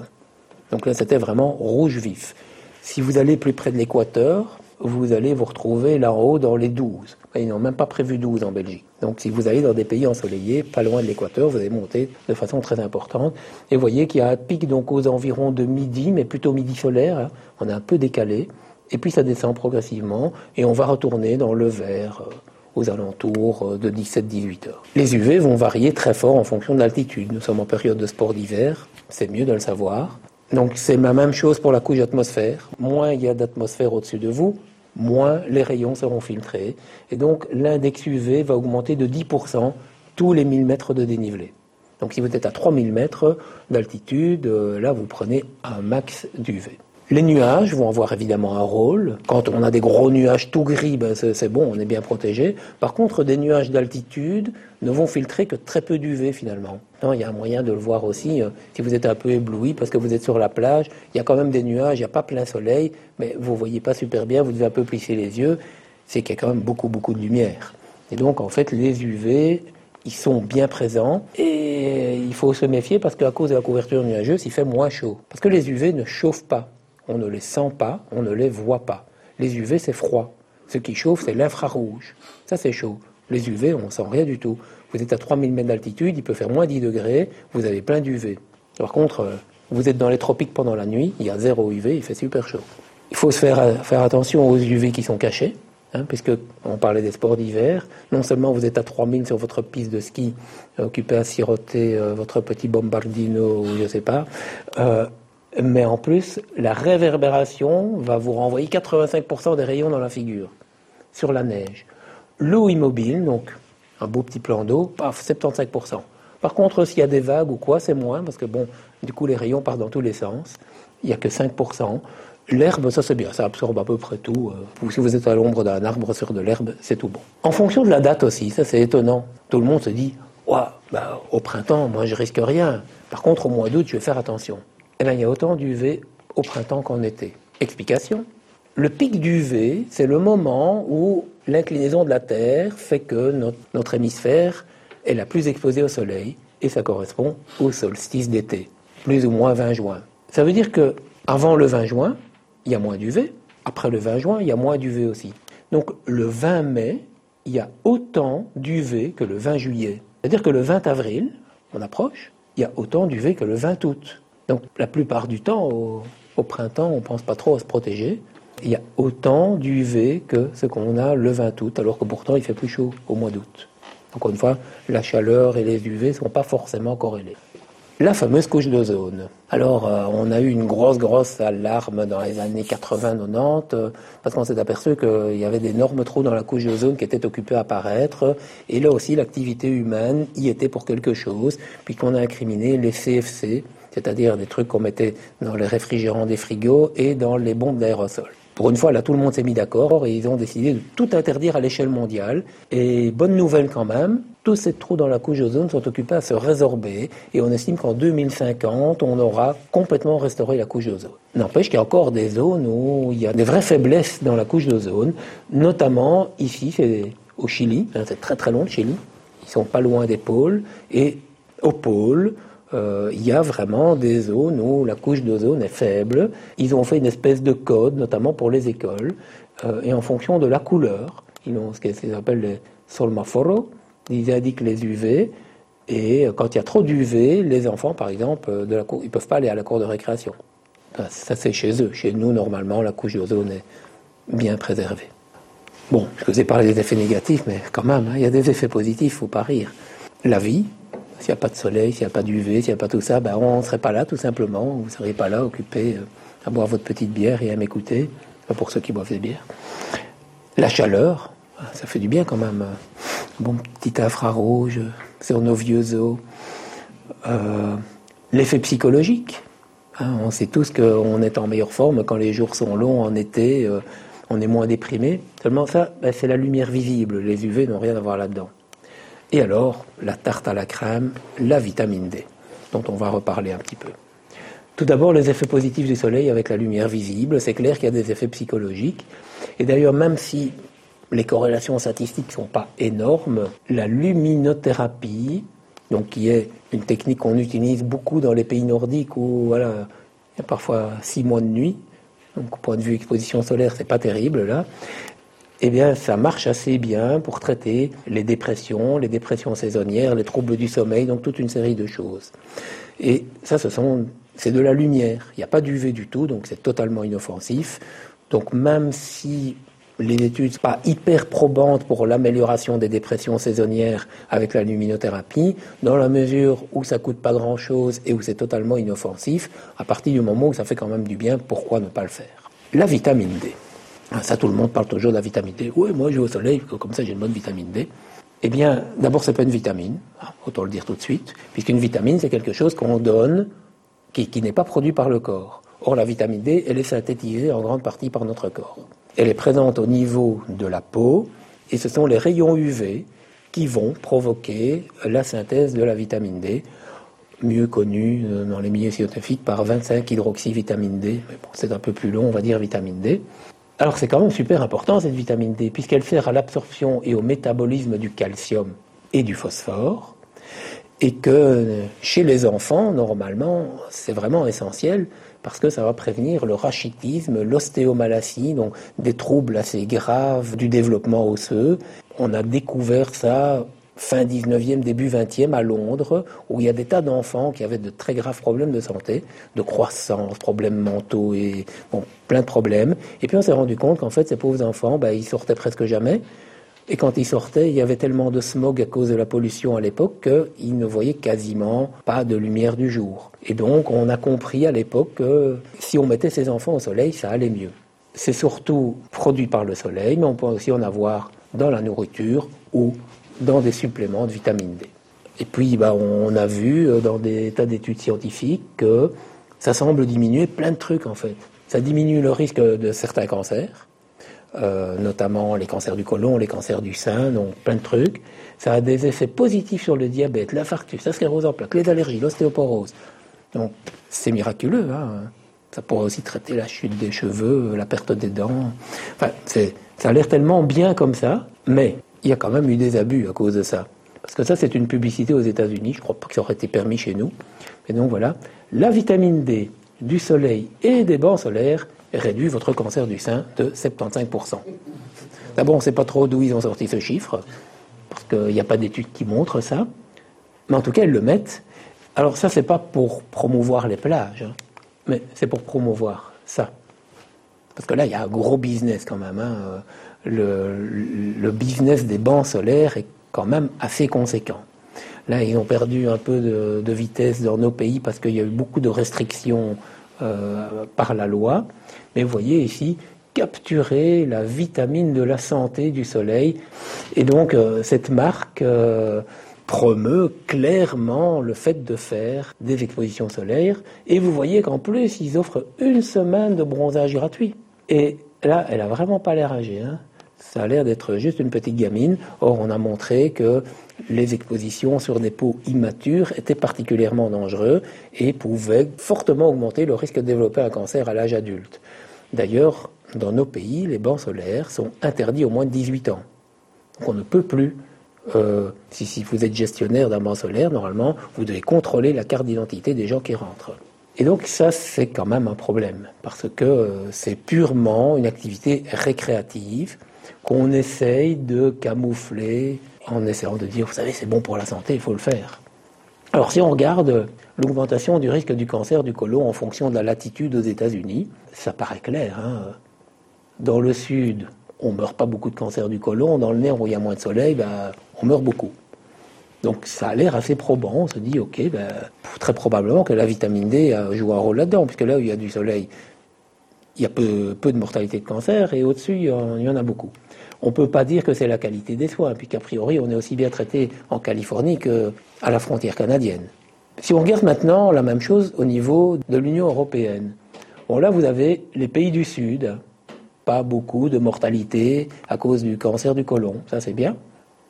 Donc là, c'était vraiment rouge vif. Si vous allez plus près de l'équateur, vous allez vous retrouver là-haut dans les 12. Ils n'ont même pas prévu 12 en Belgique. Donc si vous allez dans des pays ensoleillés, pas loin de l'équateur, vous allez monter de façon très importante. Et vous voyez qu'il y a un pic donc aux environs de midi, mais plutôt midi solaire. On est un peu décalé. Et puis ça descend progressivement et on va retourner dans le vert euh, aux alentours euh, de 17-18 heures. Les UV vont varier très fort en fonction de l'altitude. Nous sommes en période de sport d'hiver, c'est mieux de le savoir. Donc c'est la même chose pour la couche d'atmosphère. Moins il y a d'atmosphère au-dessus de vous, moins les rayons seront filtrés. Et donc l'index UV va augmenter de 10% tous les 1000 mètres de dénivelé. Donc si vous êtes à 3000 mètres d'altitude, euh, là vous prenez un max d'UV. Les nuages vont avoir évidemment un rôle. Quand on a des gros nuages tout gris, ben c'est bon, on est bien protégé. Par contre, des nuages d'altitude ne vont filtrer que très peu d'UV finalement. il y a un moyen de le voir aussi. Euh, si vous êtes un peu ébloui parce que vous êtes sur la plage, il y a quand même des nuages, il n'y a pas plein soleil, mais vous ne voyez pas super bien, vous devez un peu plisser les yeux. C'est qu'il y a quand même beaucoup, beaucoup de lumière. Et donc, en fait, les UV, ils sont bien présents et il faut se méfier parce qu'à cause de la couverture nuageuse, il fait moins chaud. Parce que les UV ne chauffent pas on ne les sent pas, on ne les voit pas. Les UV, c'est froid. Ce qui chauffe, c'est l'infrarouge. Ça, c'est chaud. Les UV, on ne sent rien du tout. Vous êtes à 3000 mètres d'altitude, il peut faire moins 10 degrés, vous avez plein d'UV. Par contre, euh, vous êtes dans les tropiques pendant la nuit, il y a zéro UV, il fait super chaud. Il faut euh, faire attention aux UV qui sont cachés, hein, puisque on parlait des sports d'hiver. Non seulement vous êtes à 3000 sur votre piste de ski, occupé à siroter euh, votre petit bombardino ou je ne sais pas, mais en plus, la réverbération va vous renvoyer 85% des rayons dans la figure, sur la neige. L'eau immobile, donc un beau petit plan d'eau, paf, 75%. Par contre, s'il y a des vagues ou quoi, c'est moins, parce que bon, du coup, les rayons partent dans tous les sens. Il n'y a que 5%. L'herbe, ça c'est bien, ça absorbe à peu près tout. Euh, si vous êtes à l'ombre d'un arbre sur de l'herbe, c'est tout bon. En fonction de la date aussi, ça c'est étonnant. Tout le monde se dit, bah, au printemps, moi je risque rien. Par contre, au mois d'août, je vais faire attention eh bien, il y a autant d'UV au printemps qu'en été. Explication Le pic d'UV, c'est le moment où l'inclinaison de la Terre fait que notre, hémisphère est la plus exposée au Soleil, et ça correspond au solstice d'été, plus ou moins 20 juin. Ça veut dire que avant le 20 juin, il y a moins d'UV, après le 20 juin, il y a moins d'UV aussi. Donc le 20 mai, il y a autant d'UV que le 20 juillet. C'est-à-dire que le 20 avril, on approche, il y a autant d'UV que le 20 août. Donc la plupart du temps, au, printemps, on ne pense pas trop à se protéger. Il y a autant d'UV que ce qu'on a le 20 août, alors que pourtant il fait plus chaud au mois d'août. Encore une fois, la chaleur et les UV ne sont pas forcément corrélés. La fameuse couche d'ozone. Alors, euh, on a eu une grosse, grosse alarme dans les années 80-90, euh, parce qu'on s'est aperçu qu'il y avait d'énormes trous dans la couche d'ozone qui étaient occupés à apparaître. Et là aussi, l'activité humaine y était pour quelque chose, puisqu'on a incriminé les CFC, c'est-à-dire des trucs qu'on mettait dans les réfrigérants des frigos et dans les bombes d'aérosol. Pour une fois, là, tout le monde s'est mis d'accord et ils ont décidé de tout interdire à l'échelle mondiale. Et bonne nouvelle quand même, tous ces trous dans la couche d'ozone sont occupés à se résorber et on estime qu'en 2050, on aura complètement restauré la couche d'ozone. N'empêche qu'il y a encore des zones où il y a des vraies faiblesses dans la couche d'ozone, notamment ici, c'est au Chili, hein, c'est très très long le Chili, ils sont pas loin des pôles, et au pôle, euh, il y a vraiment des zones où la couche d'ozone est faible. Ils ont fait une espèce de code, notamment pour les écoles, euh, et en fonction de la couleur, ils ont ce qu'ils appellent les solmaforos, ils indiquent les UV, et quand il y a trop d'UV, les enfants, par exemple, de la cour, ils peuvent pas aller à la cour de récréation. ça, c'est chez eux. Chez nous, normalement, la couche d'ozone est bien préservée. Bon, je vous ai parlé des effets négatifs, mais quand même, hein, il y a des effets positifs, faut pas rire. La vie, s'il n'y a pas de soleil, s'il n'y a pas d'UV, s'il n'y a pas tout ça, ben on ne serait pas là tout simplement. Vous ne seriez pas là occupé euh, à boire votre petite bière et à m'écouter. Pour ceux qui boivent des bières. La chaleur, ça fait du bien quand même. Bon petit infrarouge sur nos vieux os. Euh, l'effet psychologique. Hein, on sait tous qu'on est en meilleure forme quand les jours sont longs en été. Euh, on est moins déprimé. Seulement ça, ben, c'est la lumière visible. Les UV n'ont rien à voir là-dedans. Et alors, la tarte à la crème, la vitamine D, dont on va reparler un petit peu. Tout d'abord, les effets positifs du soleil avec la lumière visible. C'est clair qu'il y a des effets psychologiques. Et d'ailleurs, même si les corrélations statistiques ne sont pas énormes, la luminothérapie, donc qui est une technique qu'on utilise beaucoup dans les pays nordiques où voilà, il y a parfois six mois de nuit, donc au point de vue exposition solaire, c'est pas terrible là eh bien, ça marche assez bien pour traiter les dépressions, les dépressions saisonnières, les troubles du sommeil, donc toute une série de choses. Et ça, ce sont, c'est de la lumière. Il n'y a pas d'UV du tout, donc c'est totalement inoffensif. Donc même si les études sont pas hyper probantes pour l'amélioration des dépressions saisonnières avec la luminothérapie, dans la mesure où ça coûte pas grand-chose et où c'est totalement inoffensif, à partir du moment où ça fait quand même du bien, pourquoi ne pas le faire? La vitamine D. Ça, tout le monde parle toujours de la vitamine D. Oui, moi, je vais au soleil, comme ça, j'ai une bonne vitamine D. Eh bien, d'abord, c'est pas une vitamine, ah, autant le dire tout de suite, puisqu'une vitamine, c'est quelque chose qu'on donne, qui, n'est pas produit par le corps. Or, la vitamine D, elle est synthétisée en grande partie par notre corps. Elle est présente au niveau de la peau, et ce sont les rayons UV qui vont provoquer la synthèse de la vitamine D, mieux connue euh, dans les milieux scientifiques par 25 hydroxyvitamine D. C'est un peu plus long, on va dire vitamine D. Alors c'est quand même super important cette vitamine D, puisqu'elle sert à l'absorption et au métabolisme du calcium et du phosphore, et que chez les enfants, normalement, c'est vraiment essentiel, parce que ça va prévenir le rachitisme, l'ostéomalacie, donc des troubles assez graves du développement osseux. On a découvert ça fin 19e, début 20e à Londres, où il y a des tas d'enfants qui avaient de très graves problèmes de santé, de croissance, problèmes mentaux et bon, plein de problèmes. Et puis on s'est rendu compte qu'en fait, ces pauvres enfants, bah, ils sortaient presque jamais. Et quand ils sortaient, il y avait tellement de smog à cause de la pollution à l'époque qu'ils ne voyaient quasiment pas de lumière du jour. Et donc, on a compris à l'époque que si on mettait ces enfants au soleil, ça allait mieux. C'est surtout produit par le soleil, mais on peut aussi en avoir dans la nourriture ou dans des suppléments de vitamine D. Et puis, bah, on a vu euh, dans des tas d'études scientifiques que ça semble diminuer plein de trucs en fait. Ça diminue le risque de certains cancers, euh, notamment les cancers du côlon, les cancers du sein, donc plein de trucs. Ça a des effets positifs sur le diabète, l'infarctus, la sclérose en plaques, les allergies, l'ostéoporose. Donc c'est miraculeux. Hein. Ça pourrait aussi traiter la chute des cheveux, la perte des dents. Enfin, ça a l'air tellement bien comme ça, mais il y a quand même eu des abus à cause de ça. Parce que ça, c'est une publicité aux États-Unis. Je crois pas que ça aurait été permis chez nous. Mais donc voilà, la vitamine D du soleil et des bancs solaires réduit votre cancer du sein de 75%. D'abord, on ne sait pas trop d'où ils ont sorti ce chiffre, parce qu'il n'y a pas d'études qui montrent ça. Mais en tout cas, ils le mettent. Alors ça, c'est pas pour promouvoir les plages, hein, mais c'est pour promouvoir ça. Parce que là, il y a un gros business quand même. Hein le, business des bancs solaires est quand même assez conséquent. Là, ils ont perdu un peu de, vitesse dans nos pays parce qu'il y a eu beaucoup de restrictions euh, par la loi. Mais vous voyez ici, capturer la vitamine de la santé du soleil. Et donc, euh, cette marque euh, promeut clairement le fait de faire des expositions solaires. Et vous voyez qu'en plus, ils offrent une semaine de bronzage gratuit. Et là, elle a vraiment pas l'air âgée. Hein Ça a l'air d'être juste une petite gamine. Or, on a montré que les expositions sur des peaux immatures étaient particulièrement dangereux et pouvaient fortement augmenter le risque de développer un cancer à l'âge adulte. D'ailleurs, dans nos pays, les bancs solaires sont interdits au moins de 18 ans. Donc on ne peut plus, euh, si, si, vous êtes gestionnaire d'un banc solaire, normalement, vous devez contrôler la carte d'identité des gens qui rentrent. Et donc ça, c'est quand même un problème, parce que euh, c'est purement une activité récréative qu'on essaye de camoufler en essayant de dire, vous savez, c'est bon pour la santé, il faut le faire. Alors si on regarde l'augmentation du risque du cancer du côlon en fonction de la latitude aux États-Unis, ça paraît clair. Hein. Dans le sud, on meurt pas beaucoup de cancer du côlon. Dans le nord, où il y a moins de soleil, ben, on meurt beaucoup. Donc ça a l'air assez probant. On se dit, ok, ben, très probablement que la vitamine D joue un rôle là-dedans, puisque là où il y a du soleil, il y a peu, peu de mortalité de cancer, et au-dessus, il y en a beaucoup. On ne peut pas dire que c'est la qualité des soins, puisqu'a priori, on est aussi bien traité en Californie qu'à la frontière canadienne. Si on regarde maintenant la même chose au niveau de l'Union européenne, bon là vous avez les pays du Sud, pas beaucoup de mortalité à cause du cancer du côlon, ça c'est bien.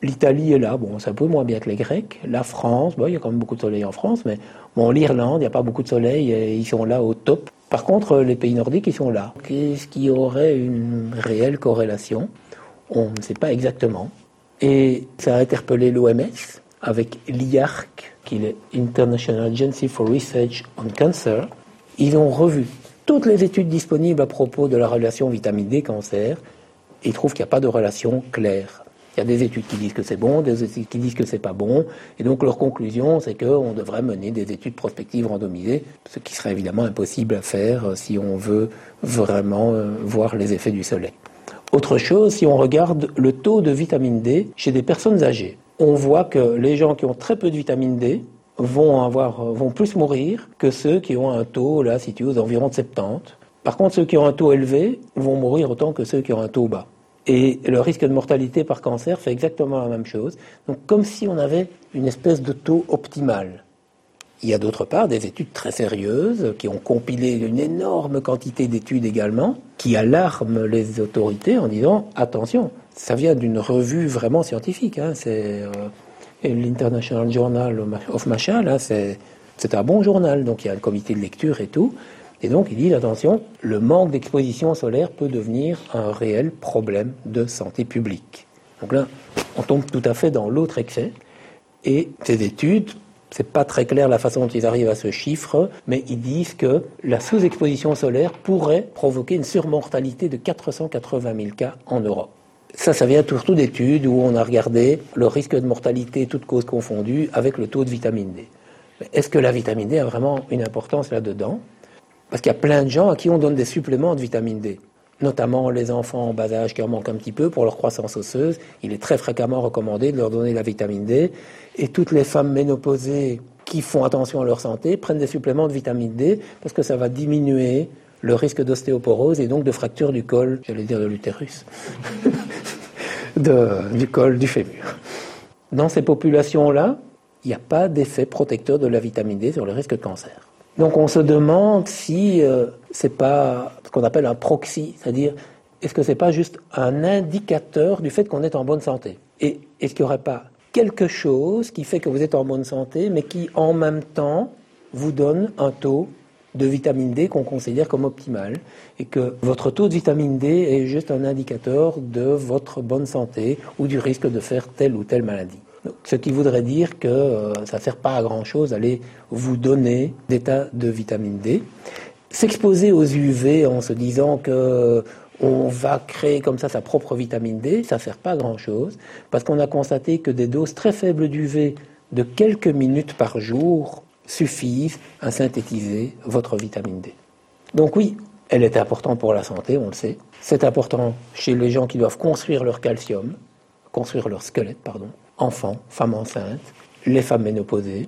L'Italie est là, bon, c'est un peu moins bien que les Grecs. La France, bon, il y a quand même beaucoup de soleil en France, mais bon, l'Irlande, il n'y a pas beaucoup de soleil, et ils sont là au top. Par contre, les pays nordiques, ils sont là. Qu'est-ce qui aurait une réelle corrélation? On ne sait pas exactement. Et ça a interpellé l'OMS avec l'IARC, qui est l'International Agency for Research on Cancer. Ils ont revu toutes les études disponibles à propos de la relation vitamine D-cancer et ils trouvent qu'il n'y a pas de relation claire. Il y a des études qui disent que c'est bon, des études qui disent que c'est pas bon, et donc leur conclusion, c'est qu'on devrait mener des études prospectives randomisées, ce qui serait évidemment impossible à faire si on veut vraiment euh, voir les effets du soleil. Autre chose, si on regarde le taux de vitamine D chez des personnes âgées, on voit que les gens qui ont très peu de vitamine D vont, vont plus mourir que ceux qui ont un taux là situé aux environs de 70. Par contre, ceux qui ont un taux élevé vont mourir autant que ceux qui ont un taux bas. Et le risque de mortalité par cancer fait exactement la même chose. Donc comme si on avait une espèce de taux optimal. Il y a d'autre part des études très sérieuses qui ont compilé une énorme quantité d'études également, qui alarment les autorités en disant attention, ça vient d'une revue vraiment scientifique. Hein, c'est euh, l'International Journal of Machal, hein, c'est un bon journal, donc il y a un comité de lecture et tout. Et donc il dit attention, le manque d'exposition solaire peut devenir un réel problème de santé publique. Donc là, on tombe tout à fait dans l'autre excès. Et ces études c'est pas très clair la façon dont ils arrivent à ce chiffre, mais ils disent que la sous-exposition solaire pourrait provoquer une surmortalité de 480 000 cas en Europe. Ça, ça vient surtout d'études où on a regardé le risque de mortalité, toutes causes confondues, avec le taux de vitamine D. Est-ce que la vitamine D a vraiment une importance là-dedans? Parce qu'il y a plein de gens à qui on donne des suppléments de vitamine D notamment les enfants en bas âge qui en manquent un petit peu pour leur croissance osseuse. Il est très fréquemment recommandé de leur donner la vitamine D. Et toutes les femmes ménopausées qui font attention à leur santé prennent des suppléments de vitamine D parce que ça va diminuer le risque d'ostéoporose et donc de fracture du col, j'allais dire de l'utérus, [LAUGHS] du col du fémur. Dans ces populations-là, il n'y a pas d'effet protecteur de la vitamine D sur le risque de cancer. Donc on se demande si euh, c'est pas ce qu'on appelle un proxy, c'est-à-dire est-ce que c'est pas juste un indicateur du fait qu'on est en bonne santé? Et est-ce qu'il n'y aurait pas quelque chose qui fait que vous êtes en bonne santé, mais qui en même temps vous donne un taux de vitamine D qu'on considère comme optimal et que votre taux de vitamine D est juste un indicateur de votre bonne santé ou du risque de faire telle ou telle maladie? Ce qui voudrait dire que euh, ça ne sert pas à grand-chose d'aller vous donner des tas de vitamine D. S'exposer aux UV en se disant que on va créer comme ça sa propre vitamine D, ça ne sert pas à grand-chose, parce qu'on a constaté que des doses très faibles d'UV de quelques minutes par jour suffisent à synthétiser votre vitamine D. Donc oui, elle est importante pour la santé, on le sait. C'est important chez les gens qui doivent construire leur calcium, construire leur squelette, pardon enfants, femmes enceintes, les femmes ménopausées.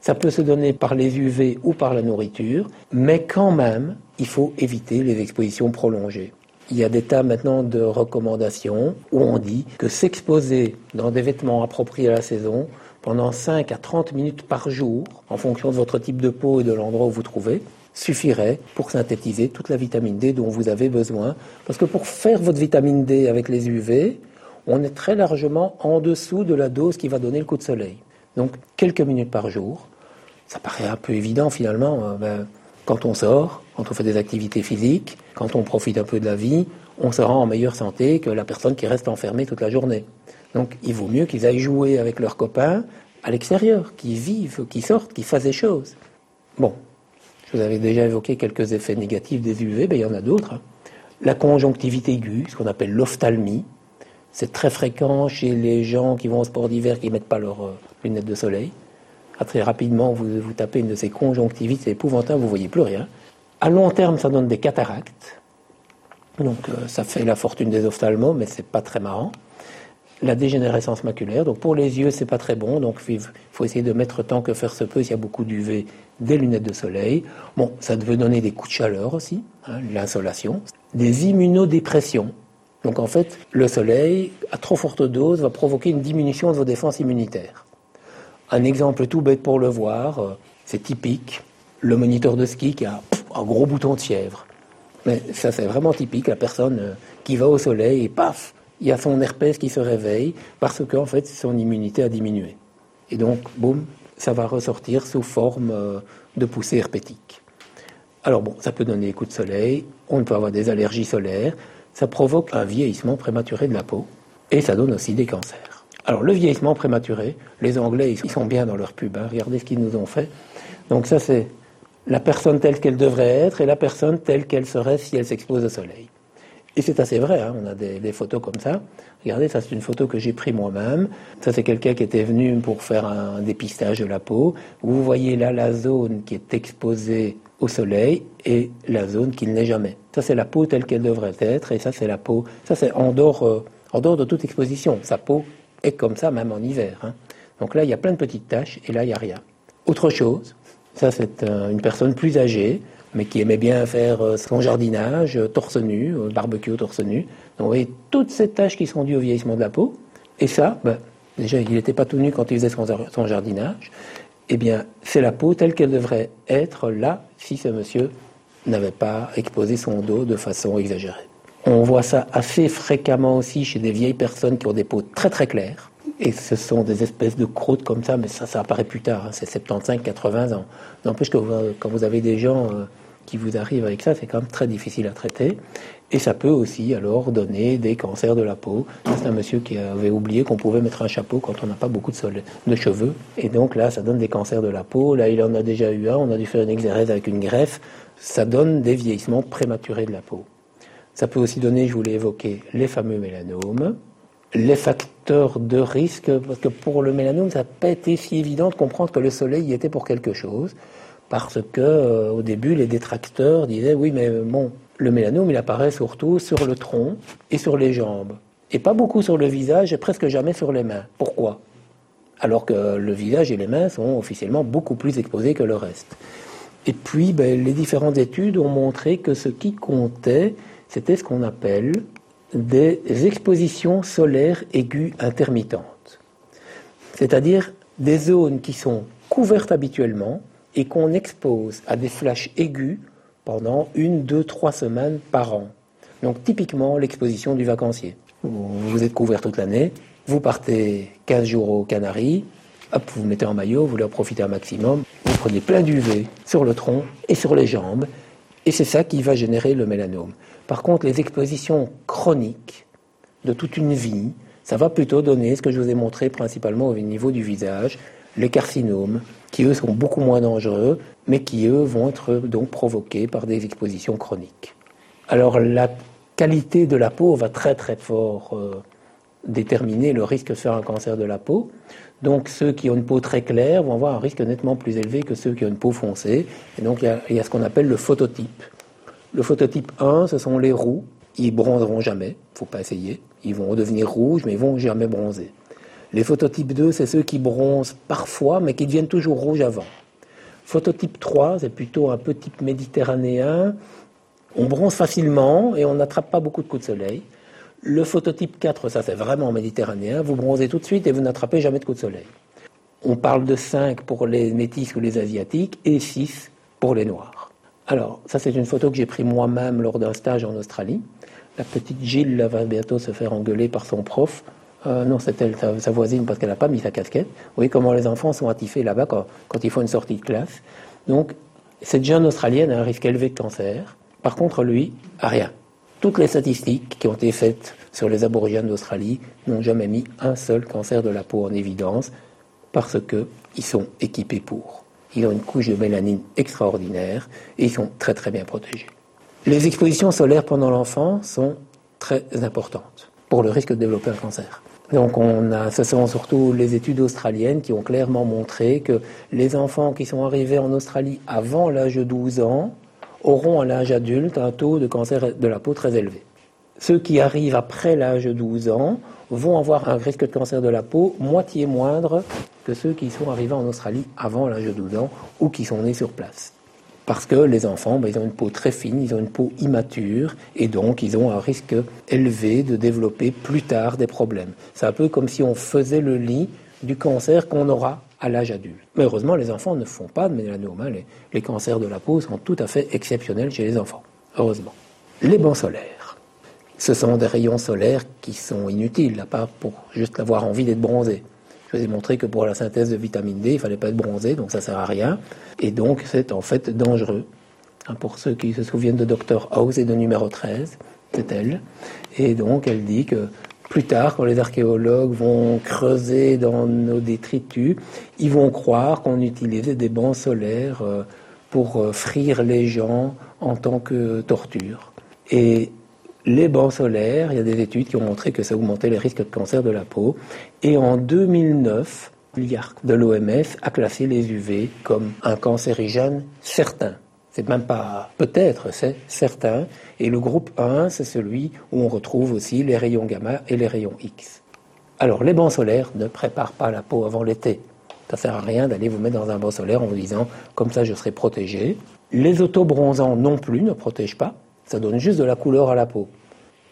Ça peut se donner par les UV ou par la nourriture, mais quand même, il faut éviter les expositions prolongées. Il y a des tas maintenant de recommandations où on dit que s'exposer dans des vêtements appropriés à la saison pendant 5 à 30 minutes par jour, en fonction de votre type de peau et de l'endroit où vous trouvez, suffirait pour synthétiser toute la vitamine D dont vous avez besoin. Parce que pour faire votre vitamine D avec les UV, on est très largement en dessous de la dose qui va donner le coup de soleil. Donc quelques minutes par jour, ça paraît un peu évident finalement. Euh, ben, quand on sort, quand on fait des activités physiques, quand on profite un peu de la vie, on se rend en meilleure santé que la personne qui reste enfermée toute la journée. Donc il vaut mieux qu'ils aillent jouer avec leurs copains à l'extérieur, qu'ils vivent, qu'ils sortent, qu'ils fassent des choses. Bon, je vous avais déjà évoqué quelques effets négatifs des UV, mais il y en a d'autres. Hein. La conjonctivité aiguë, ce qu'on appelle l'ophtalmie, c'est très fréquent chez les gens qui vont au sport d'hiver qui ne mettent pas leurs euh, lunettes de soleil. Ah, très rapidement, vous, vous tapez une de ces conjonctivites, c'est épouvantable, vous ne voyez plus rien. À long terme, ça donne des cataractes. Donc euh, ça fait la fortune des ophtalmos, mais c'est pas très marrant. La dégénérescence maculaire, donc pour les yeux, c'est pas très bon, donc il faut essayer de mettre tant que faire se peut s'il y a beaucoup d'UV des lunettes de soleil. Bon, ça devait donner des coups de chaleur aussi, hein, l'insolation. Des immunodépressions, donc en fait, le soleil, à trop forte dose, va provoquer une diminution de vos défenses immunitaires. Un exemple tout bête pour le voir, euh, c'est typique, le moniteur de ski qui a un gros bouton de fièvre. Mais ça c'est vraiment typique, la personne euh, qui va au soleil et paf, il y a son herpès qui se réveille parce qu'en fait son immunité a diminué. Et donc, boum, ça va ressortir sous forme euh, de poussée herpétique. Alors bon, ça peut donner des coups de soleil, on peut avoir des allergies solaires, ça provoque un vieillissement prématuré de la peau et ça donne aussi des cancers. Alors le vieillissement prématuré, les Anglais, ils sont bien dans leur pub, hein. regardez ce qu'ils nous ont fait. Donc ça c'est la personne telle qu'elle devrait être et la personne telle qu'elle serait si elle s'expose au soleil. Et c'est assez vrai, hein. on a des, photos comme ça. Regardez, ça c'est une photo que j'ai prise moi-même. Ça c'est quelqu'un qui était venu pour faire un dépistage de la peau. Vous voyez là la zone qui est exposée au soleil et la zone qu'il n'est jamais. Ça, c'est la peau telle qu'elle devrait être, et ça, c'est la peau. Ça, c'est en dehors, euh, en dehors de toute exposition. Sa peau est comme ça, même en hiver. Hein. Donc là, il y a plein de petites taches, et là, il n'y a rien. Autre chose, ça, c'est euh, une personne plus âgée, mais qui aimait bien faire euh, son jardinage, torse nu, barbecue torse nu. Donc, vous voyez toutes ces taches qui sont dues au vieillissement de la peau. Et ça, ben, déjà, il n'était pas tout nu quand il faisait son jardinage eh bien, c'est la peau telle qu'elle devrait être là si ce monsieur n'avait pas exposé son dos de façon exagérée. On voit ça assez fréquemment aussi chez des vieilles personnes qui ont des peaux très très claires. Et ce sont des espèces de croûtes comme ça, mais ça, apparaît plus tard, hein. c'est 75-80 ans. N'empêche que quand vous avez des gens euh, qui vous arrivent avec ça, c'est quand même très difficile à traiter. Et ça peut aussi alors donner des cancers de la peau. C'est un monsieur qui avait oublié qu'on pouvait mettre un chapeau quand on n'a pas beaucoup de, de, cheveux. Et donc là, ça donne des cancers de la peau. Là, il en a déjà eu un. On a dû faire une exérèse avec une greffe. Ça donne des vieillissements prématurés de la peau. Ça peut aussi donner, je voulais évoquer, les fameux mélanomes, les facteurs de risque, parce que pour le mélanome, ça n'a pas été si évident de comprendre que le soleil y était pour quelque chose, parce que euh, au début, les détracteurs disaient oui, mais bon, le mélanome, il apparaît surtout sur le tronc et sur les jambes. Et pas beaucoup sur le visage et presque jamais sur les mains. Pourquoi? Alors que le visage et les mains sont officiellement beaucoup plus exposés que le reste. Et puis, ben, les différentes études ont montré que ce qui comptait, c'était ce qu'on appelle des expositions solaires aiguës intermittentes. C'est-à-dire des zones qui sont couvertes habituellement et qu'on expose à des flashs aigus pendant une, deux, trois semaines par an. Donc typiquement l'exposition du vacancier. Vous êtes couvert toute l'année, vous partez 15 jours aux Canaries, hop, vous mettez en maillot, vous leur profitez un maximum, vous prenez plein d'UV sur le tronc et sur les jambes, et c'est ça qui va générer le mélanome. Par contre, les expositions chroniques de toute une vie, ça va plutôt donner ce que je vous ai montré principalement au niveau du visage, les carcinomes, qui eux sont beaucoup moins dangereux, mais qui eux vont être donc provoqués par des expositions chroniques. Alors la qualité de la peau va très très fort euh, déterminer le risque de faire un cancer de la peau. Donc ceux qui ont une peau très claire vont avoir un risque nettement plus élevé que ceux qui ont une peau foncée. Et donc il y, a, ce qu'on appelle le phototype. Le phototype 1, ce sont les roux. Ils bronzeront jamais, faut pas essayer. Ils vont devenir rouges, mais ils vont jamais bronzer. Les phototypes 2, c'est ceux qui bronzent parfois, mais qui deviennent toujours rouges avant. Phototype 3, c'est plutôt un peu type méditerranéen. On bronze facilement et on n'attrape pas beaucoup de coups de soleil. Le phototype 4, ça c'est vraiment méditerranéen. Vous bronzez tout de suite et vous n'attrapez jamais de coups de soleil. On parle de 5 pour les métis ou les asiatiques et 6 pour les noirs. Alors, ça c'est une photo que j'ai prise moi-même lors d'un stage en Australie. La petite Gilles va bientôt se faire engueuler par son prof. Euh, non, c'est elle, sa, voisine, parce qu'elle n'a pas mis sa casquette. Vous voyez comment les enfants sont attifés là-bas quand, ils font une sortie de classe. Donc, cette jeune Australienne a un risque élevé de cancer. Par contre, lui, rien. Toutes les statistiques qui ont été faites sur les aborigènes d'Australie n'ont jamais mis un seul cancer de la peau en évidence parce qu'ils sont équipés pour. Ils ont une couche de mélanine extraordinaire et ils sont très très bien protégés. Les expositions solaires pendant l'enfant sont très importantes pour le risque de développer un cancer. Donc on a, ce sont surtout les études australiennes qui ont clairement montré que les enfants qui sont arrivés en Australie avant l'âge de 12 ans auront à l'âge adulte un taux de cancer de la peau très élevé. Ceux qui arrivent après l'âge de 12 ans vont avoir un risque de cancer de la peau moitié moindre que ceux qui sont arrivés en Australie avant l'âge de 12 ans ou qui sont nés sur place. Parce que les enfants, ben, ils ont une peau très fine, ils ont une peau immature, et donc ils ont un risque élevé de développer plus tard des problèmes. C'est un peu comme si on faisait le lit du cancer qu'on aura à l'âge adulte. Mais heureusement, les enfants ne font pas de mélanome. Les, les cancers de la peau sont tout à fait exceptionnels chez les enfants. Heureusement. Les bancs solaires. Ce sont des rayons solaires qui sont inutiles, à part pour juste avoir envie d'être bronzé. Je vous ai montré que pour la synthèse de vitamine D, il fallait pas être bronzé, donc ça sert à rien. Et donc, c'est en fait dangereux. Hein, pour ceux qui se souviennent de Dr House et de numéro 13, c'est elle. Et donc, elle dit que plus tard, quand les archéologues vont creuser dans nos détritus, ils vont croire qu'on utilisait des bancs solaires euh, pour euh, frire les gens en tant que torture. Et les bancs solaires, il y a des études qui ont montré que ça augmentait les risques de cancer de la peau. Et en 2009, l'IARC de l'OMS a classé les UV comme un cancérigène certain. C'est même pas peut-être, c'est certain. Et le groupe 1, c'est celui où on retrouve aussi les rayons gamma et les rayons X. Alors, les bancs solaires ne préparent pas la peau avant l'été. Ça sert à rien d'aller vous mettre dans un banc solaire en vous disant comme ça je serai protégé. Les autobronzants non plus ne protègent pas. Ça donne juste de la couleur à la peau.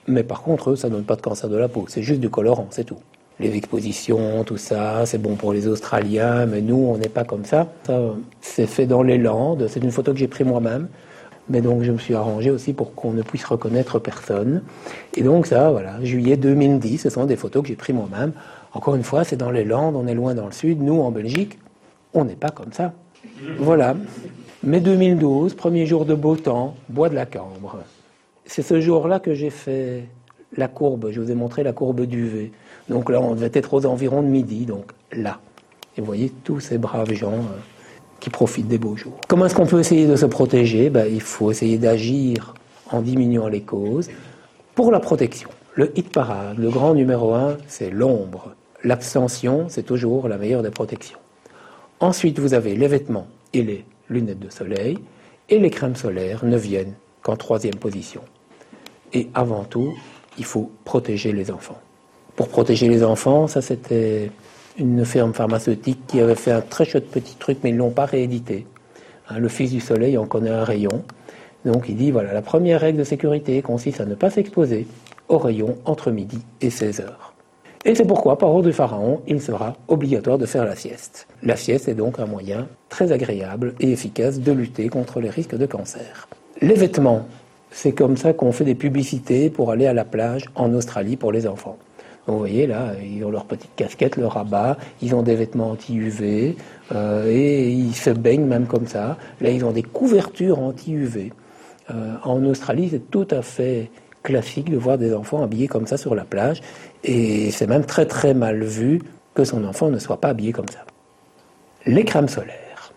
Mais par contre, ça donne pas de cancer de la peau. C'est juste du colorant, c'est tout les expositions, tout ça, c'est bon pour les Australiens, mais nous, on n'est pas comme ça. Ça, c'est fait dans les Landes, c'est une photo que j'ai prise moi-même. Mais donc, je me suis arrangé aussi pour qu'on ne puisse reconnaître personne. Et donc, ça, voilà, juillet 2010, ce sont des photos que j'ai prises moi-même. Encore une fois, c'est dans les Landes, on est loin dans le sud. Nous, en Belgique, on n'est pas comme ça. Voilà. Mai 2012, premier jour de beau temps, bois de la Cambre. C'est ce jour-là que j'ai fait la courbe. Je vous ai montré la courbe d'UV. Donc là, on devait être aux environs de midi, donc là. Et vous voyez tous ces braves gens euh, qui profitent des beaux jours. Comment est-ce qu'on peut essayer de se protéger? Ben, Il faut essayer d'agir en diminuant les causes pour la protection. Le hit parade, le grand numéro un, c'est l'ombre. L'abstention, c'est toujours la meilleure des protections. Ensuite, vous avez les vêtements et les lunettes de soleil, et les crèmes solaires ne viennent qu'en troisième position. Et avant tout, il faut protéger les enfants pour protéger les enfants. Ça, c'était une ferme pharmaceutique qui avait fait un très chouette petit truc, mais ils ne l'ont pas réédité. Hein, le Fils du Soleil en connaît un rayon. Donc il dit, voilà, la première règle de sécurité consiste à ne pas s'exposer au rayon entre midi et 16 heures. Et c'est pourquoi, par ordre du Pharaon, il sera obligatoire de faire la sieste. La sieste est donc un moyen très agréable et efficace de lutter contre les risques de cancer. Les vêtements, c'est comme ça qu'on fait des publicités pour aller à la plage en Australie pour les enfants. Vous voyez là, ils ont leur petite casquette, leur rabat, ils ont des vêtements anti-UV euh, et ils se baignent même comme ça. Là, ils ont des couvertures anti-UV. Euh, en Australie, c'est tout à fait classique de voir des enfants habillés comme ça sur la plage et c'est même très très mal vu que son enfant ne soit pas habillé comme ça. Les crèmes solaires.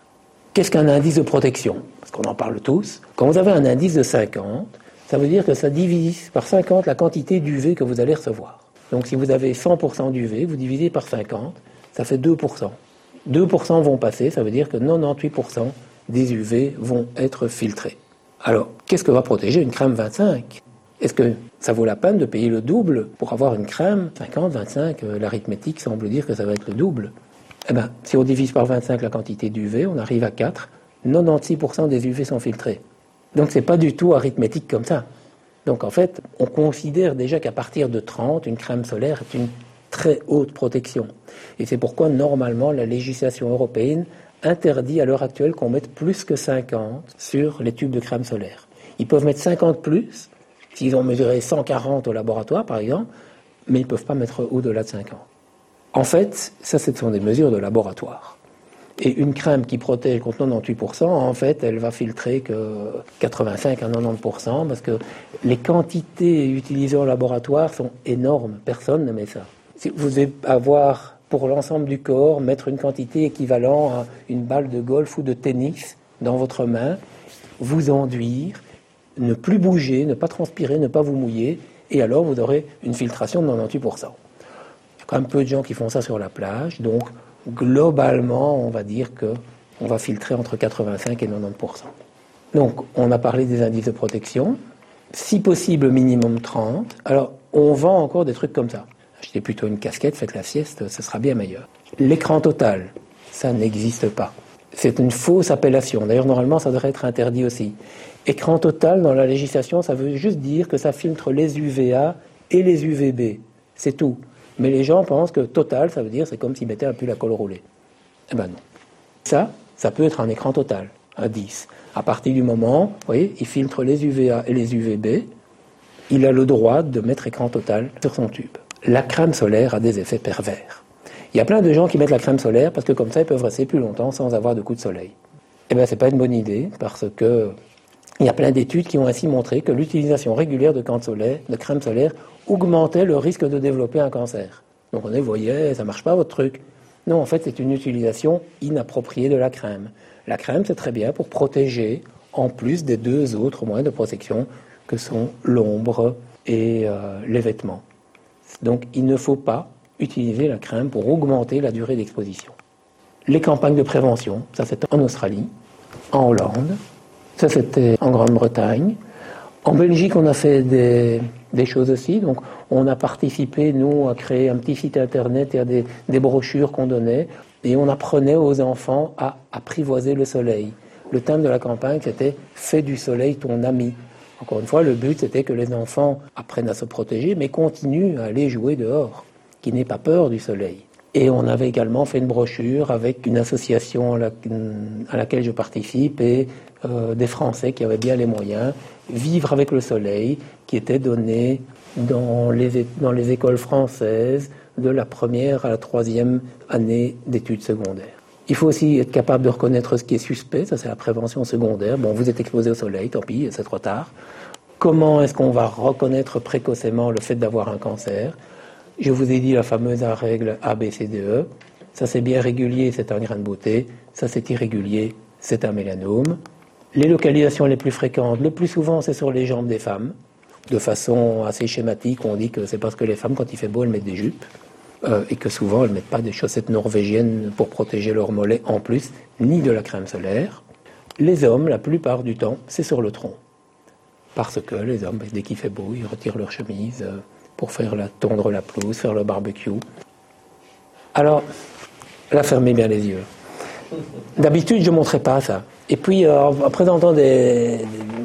Qu'est-ce qu'un indice de protection? Parce qu'on en parle tous. Quand vous avez un indice de 50, ça veut dire que ça divise par 50 la quantité d'UV que vous allez recevoir. Donc si vous avez 100% d'UV, vous divisez par 50, ça fait 2%. 2% vont passer, ça veut dire que 98% des UV vont être filtrés. Alors, qu'est-ce que va protéger une crème 25 Est-ce que ça vaut la peine de payer le double pour avoir une crème 50, 25 euh, L'arithmétique semble dire que ça va être le double. Eh bien, si on divise par 25 la quantité d'UV, on arrive à 4. 96% des UV sont filtrés. Donc c'est pas du tout arithmétique comme ça. Donc en fait, on considère déjà qu'à partir de 30, une crème solaire est une très haute protection. Et c'est pourquoi normalement la législation européenne interdit à l'heure actuelle qu'on mette plus que 50 sur les tubes de crème solaire. Ils peuvent mettre 50 plus, s'ils ont mesuré 140 au laboratoire par exemple, mais ils ne peuvent pas mettre au-delà de 50. En fait, ça, ce sont des mesures de laboratoire. Et une crème qui protège contre 98%, en fait, elle va filtrer que 85 à 90% parce que les quantités utilisées au laboratoire sont énormes. Personne ne met ça. Si vous avoir pour l'ensemble du corps, mettre une quantité équivalente à une balle de golf ou de tennis dans votre main, vous enduire, ne plus bouger, ne pas transpirer, ne pas vous mouiller, et alors vous aurez une filtration de 98%. Il y a quand même peu de gens qui font ça sur la plage, donc globalement, on va dire qu'on va filtrer entre 85 et 90%. Donc, on a parlé des indices de protection. Si possible, minimum 30. Alors, on vend encore des trucs comme ça. Achetez plutôt une casquette, faites la sieste, ce sera bien meilleur. L'écran total, ça n'existe pas. C'est une fausse appellation. D'ailleurs, normalement, ça devrait être interdit aussi. Écran total, dans la législation, ça veut juste dire que ça filtre les UVA et les UVB. C'est tout. Mais les gens pensent que total, ça veut dire c'est comme s'ils mettaient un pull à col roulé. Eh ben non. Ça, ça peut être un écran total, un 10. À partir du moment, vous voyez, il filtre les UVA et les UVB, il a le droit de mettre écran total sur son tube. La crème solaire a des effets pervers. Il y a plein de gens qui mettent la crème solaire parce que comme ça, ils peuvent rester plus longtemps sans avoir de coups de soleil. Eh bien, c'est pas une bonne idée parce que il y a plein d'études qui ont ainsi montré que l'utilisation régulière de, de crème solaire augmentait le risque de développer un cancer. Donc on est, vous voyez, ça marche pas votre truc. Non, en fait, c'est une utilisation inappropriée de la crème. La crème, c'est très bien pour protéger, en plus des deux autres moyens de protection que sont l'ombre et euh, les vêtements. Donc il ne faut pas utiliser la crème pour augmenter la durée d'exposition. Les campagnes de prévention, ça c'est en Australie, en Hollande, ça, c'était en Grande-Bretagne. En Belgique, on a fait des, choses aussi. Donc, on a participé, nous, à créer un petit site internet et des, des brochures qu'on donnait. Et on apprenait aux enfants à apprivoiser le soleil. Le thème de la campagne, c'était Fais du soleil ton ami. Encore une fois, le but, c'était que les enfants apprennent à se protéger, mais continuent à aller jouer dehors, qu'ils n'aient pas peur du soleil. Et on avait également fait une brochure avec une association à, laquelle je participe et euh, des Français qui avaient bien les moyens, Vivre avec le soleil, qui était donné dans les, dans les écoles françaises de la première à la troisième année d'études secondaires. Il faut aussi être capable de reconnaître ce qui est suspect, ça c'est la prévention secondaire. Bon, vous êtes exposé au soleil, tant pis, c'est trop tard. Comment est-ce qu'on va reconnaître précocement le fait d'avoir un cancer? Je vous ai dit la fameuse règle ABCDE. Ça c'est bien régulier, c'est un grain de beauté. Ça c'est irrégulier, c'est un mélanome. Les localisations les plus fréquentes, le plus souvent, c'est sur les jambes des femmes. De façon assez schématique, on dit que c'est parce que les femmes, quand il fait beau, elles mettent des jupes. Euh, et que souvent, elles ne mettent pas des chaussettes norvégiennes pour protéger leurs mollets en plus, ni de la crème solaire. Les hommes, la plupart du temps, c'est sur le tronc. Parce que les hommes, dès qu'il fait beau, ils retirent leur chemise. Euh, pour faire la, tondre la pelouse, faire le barbecue. Alors, là, fermez bien les yeux. D'habitude, je ne montrais pas ça. Et puis, euh, en présentant des,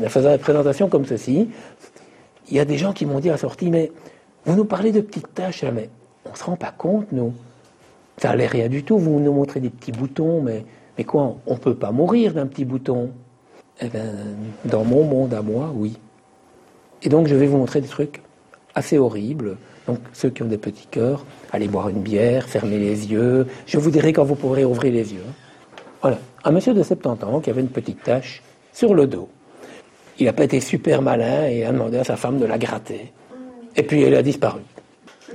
faisant des présentations comme ceci, il y a des gens qui m'ont dit à la sortie, mais vous nous parlez de petites tâches, mais on ne se rend pas compte, nous. Ça n'allait rien du tout, vous nous montrez des petits boutons, mais, mais quoi, on ne peut pas mourir d'un petit bouton Eh bien, dans mon monde à moi, oui. Et donc, je vais vous montrer des trucs assez horrible. Donc ceux qui ont des petits cœurs, allez boire une bière, fermez les yeux. Je vous dirai quand vous pourrez ouvrir les yeux. Voilà, un monsieur de 70 ans qui avait une petite tache sur le dos. Il n'a pas été super malin et a demandé à sa femme de la gratter. Et puis elle a disparu.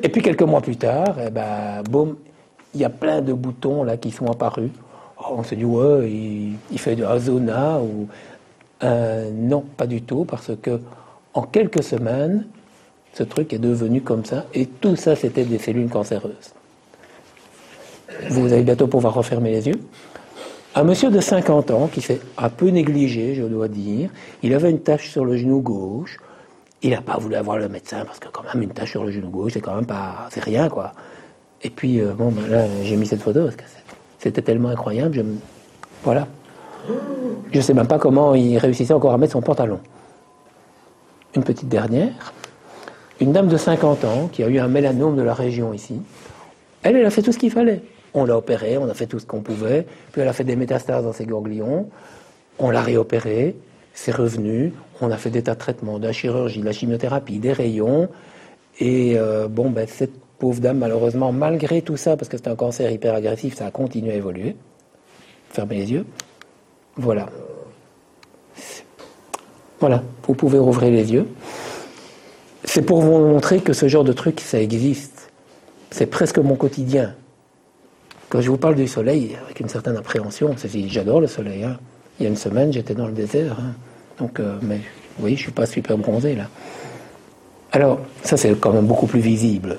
Et puis quelques mois plus tard, eh ben, boum, il y a plein de boutons là qui sont apparus. Oh, on s'est dit, ouais, il, fait de Azona ou. Euh, non, pas du tout, parce que en quelques semaines, ce truc est devenu comme ça, et tout ça, c'était des cellules cancéreuses. Vous allez bientôt pouvoir refermer les yeux. Un monsieur de 50 ans qui s'est un peu négligé, je dois dire, il avait une tache sur le genou gauche. Il n'a pas voulu avoir le médecin parce que quand même une tache sur le genou gauche, c'est quand même pas, c'est rien quoi. Et puis euh, bon, ben là j'ai mis cette photo parce que c'était tellement incroyable. Je, voilà. Je sais même pas comment il réussissait encore à mettre son pantalon. Une petite dernière une dame de 50 ans qui a eu un mélanome de la région ici. Elle, elle a fait tout ce qu'il fallait. On l'a opérée, on a fait tout ce qu'on pouvait, puis elle a fait des métastases dans ses ganglions, on l'a réopérée, c'est revenu, on a fait des tas de traitements, de la chirurgie, de la chimiothérapie, des rayons, et euh, bon, ben, cette pauvre dame, malheureusement, malgré tout ça, parce que c'est un cancer hyper agressif, ça a continué à évoluer. Fermez les yeux. Voilà. Voilà, vous pouvez rouvrir les yeux. C'est pour vous montrer que ce genre de truc, ça existe. C'est presque mon quotidien. Quand je vous parle du soleil, avec une certaine appréhension, j'adore le soleil. Hein. Il y a une semaine, j'étais dans le désert. Hein. Donc, euh, mais vous voyez, je suis pas super bronzé là. Alors, ça c'est quand même beaucoup plus visible.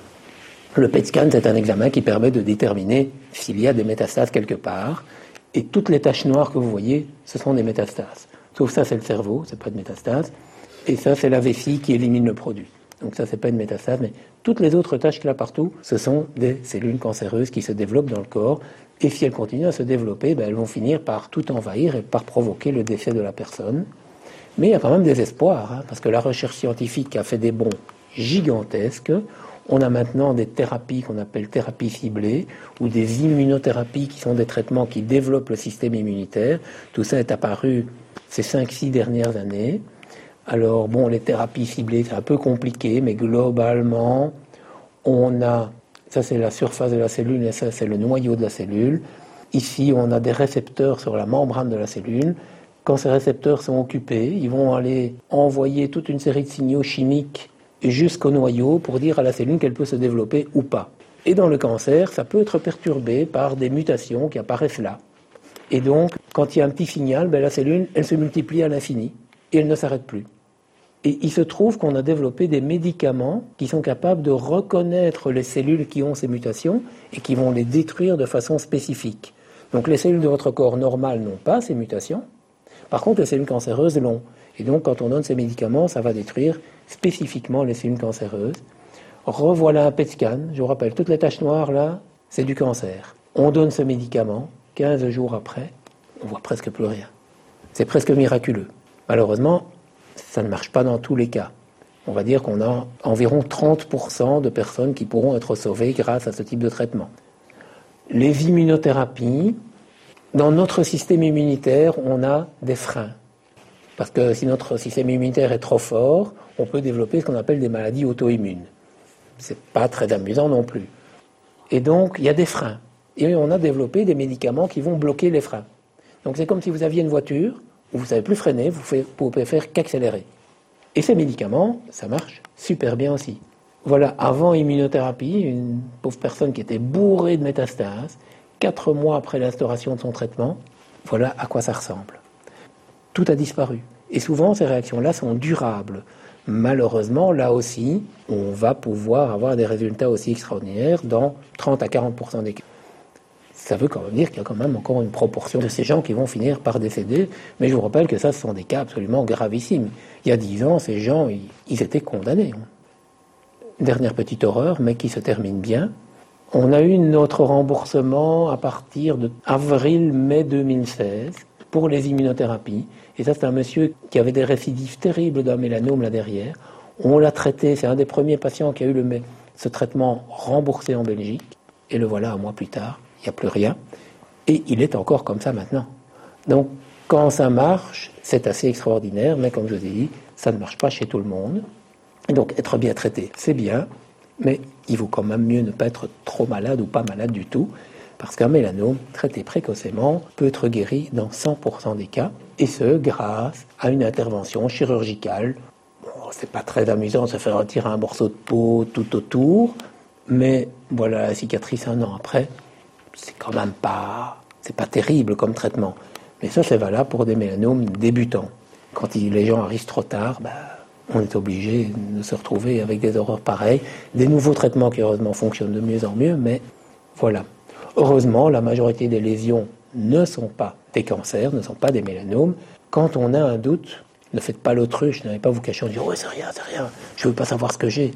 Le PET scan, c'est un examen qui permet de déterminer s'il y a des métastases quelque part. Et toutes les taches noires que vous voyez, ce sont des métastases. Sauf ça, c'est le cerveau, c'est pas de métastase. Et ça, c'est la vessie qui élimine le produit. Donc ça, c'est pas une métastase, mais toutes les autres taches qu'il a partout, ce sont des cellules cancéreuses qui se développent dans le corps. Et si elles continuent à se développer, ben, elles vont finir par tout envahir et par provoquer le décès de la personne. Mais il y a quand même des espoirs, hein, parce que la recherche scientifique a fait des bons gigantesques. On a maintenant des thérapies qu'on appelle thérapies ciblées ou des immunothérapies qui sont des traitements qui développent le système immunitaire. Tout ça est apparu ces 5-6 dernières années. Alors bon, les thérapies ciblées, c'est un peu compliqué, mais globalement, on a, ça c'est la surface de la cellule et ça c'est le noyau de la cellule. Ici, on a des récepteurs sur la membrane de la cellule. Quand ces récepteurs sont occupés, ils vont aller envoyer toute une série de signaux chimiques jusqu'au noyau pour dire à la cellule qu'elle peut se développer ou pas. Et dans le cancer, ça peut être perturbé par des mutations qui apparaissent là. Et donc, quand il y a un petit signal, ben, la cellule, elle se multiplie à l'infini et elle ne s'arrête plus. Et il se trouve qu'on a développé des médicaments qui sont capables de reconnaître les cellules qui ont ces mutations et qui vont les détruire de façon spécifique. Donc les cellules de votre corps normal n'ont pas ces mutations. Par contre, les cellules cancéreuses l'ont. Et donc, quand on donne ces médicaments, ça va détruire spécifiquement les cellules cancéreuses. Revoilà un PET scan. Je vous rappelle, toutes les taches noires là, c'est du cancer. On donne ce médicament. 15 jours après, on voit presque plus rien. C'est presque miraculeux. Malheureusement, ça ne marche pas dans tous les cas. On va dire qu'on a environ 30% de personnes qui pourront être sauvées grâce à ce type de traitement. Les immunothérapies, dans notre système immunitaire, on a des freins. Parce que si notre système immunitaire est trop fort, on peut développer ce qu'on appelle des maladies auto-immunes. C'est pas très amusant non plus. Et donc, il y a des freins. Et on a développé des médicaments qui vont bloquer les freins. Donc c'est comme si vous aviez une voiture vous ne savez plus freiner, vous ne pouvez faire qu'accélérer. Et ces médicaments, ça marche super bien aussi. Voilà, avant immunothérapie, une pauvre personne qui était bourrée de métastases, quatre mois après l'instauration de son traitement, voilà à quoi ça ressemble. Tout a disparu. Et souvent, ces réactions-là sont durables. Malheureusement, là aussi, on va pouvoir avoir des résultats aussi extraordinaires dans 30 à 40% des cas ça veut quand même dire qu'il y a quand même encore une proportion de ces gens qui vont finir par décéder. Mais je vous rappelle que ça, ce sont des cas absolument gravissimes. Il y a dix ans, ces gens, ils, étaient condamnés. Dernière petite horreur, mais qui se termine bien. On a eu notre remboursement à partir de avril-mai 2016 pour les immunothérapies. Et ça, c'est un monsieur qui avait des récidives terribles d'un mélanome là derrière. On l'a traité, c'est un des premiers patients qui a eu ce traitement remboursé en Belgique. Et le voilà un mois plus tard n'y a plus rien. Et il est encore comme ça maintenant. Donc, quand ça marche, c'est assez extraordinaire, mais comme je vous ai dit, ça ne marche pas chez tout le monde. Et donc, être bien traité, c'est bien, mais il vaut quand même mieux ne pas être trop malade ou pas malade du tout, parce qu'un mélanome traité précocement peut être guéri dans 100% des cas, et ce, grâce à une intervention chirurgicale. Bon, c'est pas très amusant de se faire retirer un morceau de peau tout autour, mais voilà la cicatrice un an après, c'est quand même pas, c'est pas terrible comme traitement. Mais ça, c'est valable pour des mélanomes débutants. Quand les gens arrivent trop tard, bah, on est obligé de se retrouver avec des horreurs pareilles. Des nouveaux traitements qui heureusement fonctionnent de mieux en mieux, mais voilà. Heureusement, la majorité des lésions ne sont pas des cancers, ne sont pas des mélanomes. Quand on a un doute, ne faites pas l'autruche, n'allez pas vous cacher en disant Ouais, c'est rien, c'est rien, je ne veux pas savoir ce que j'ai.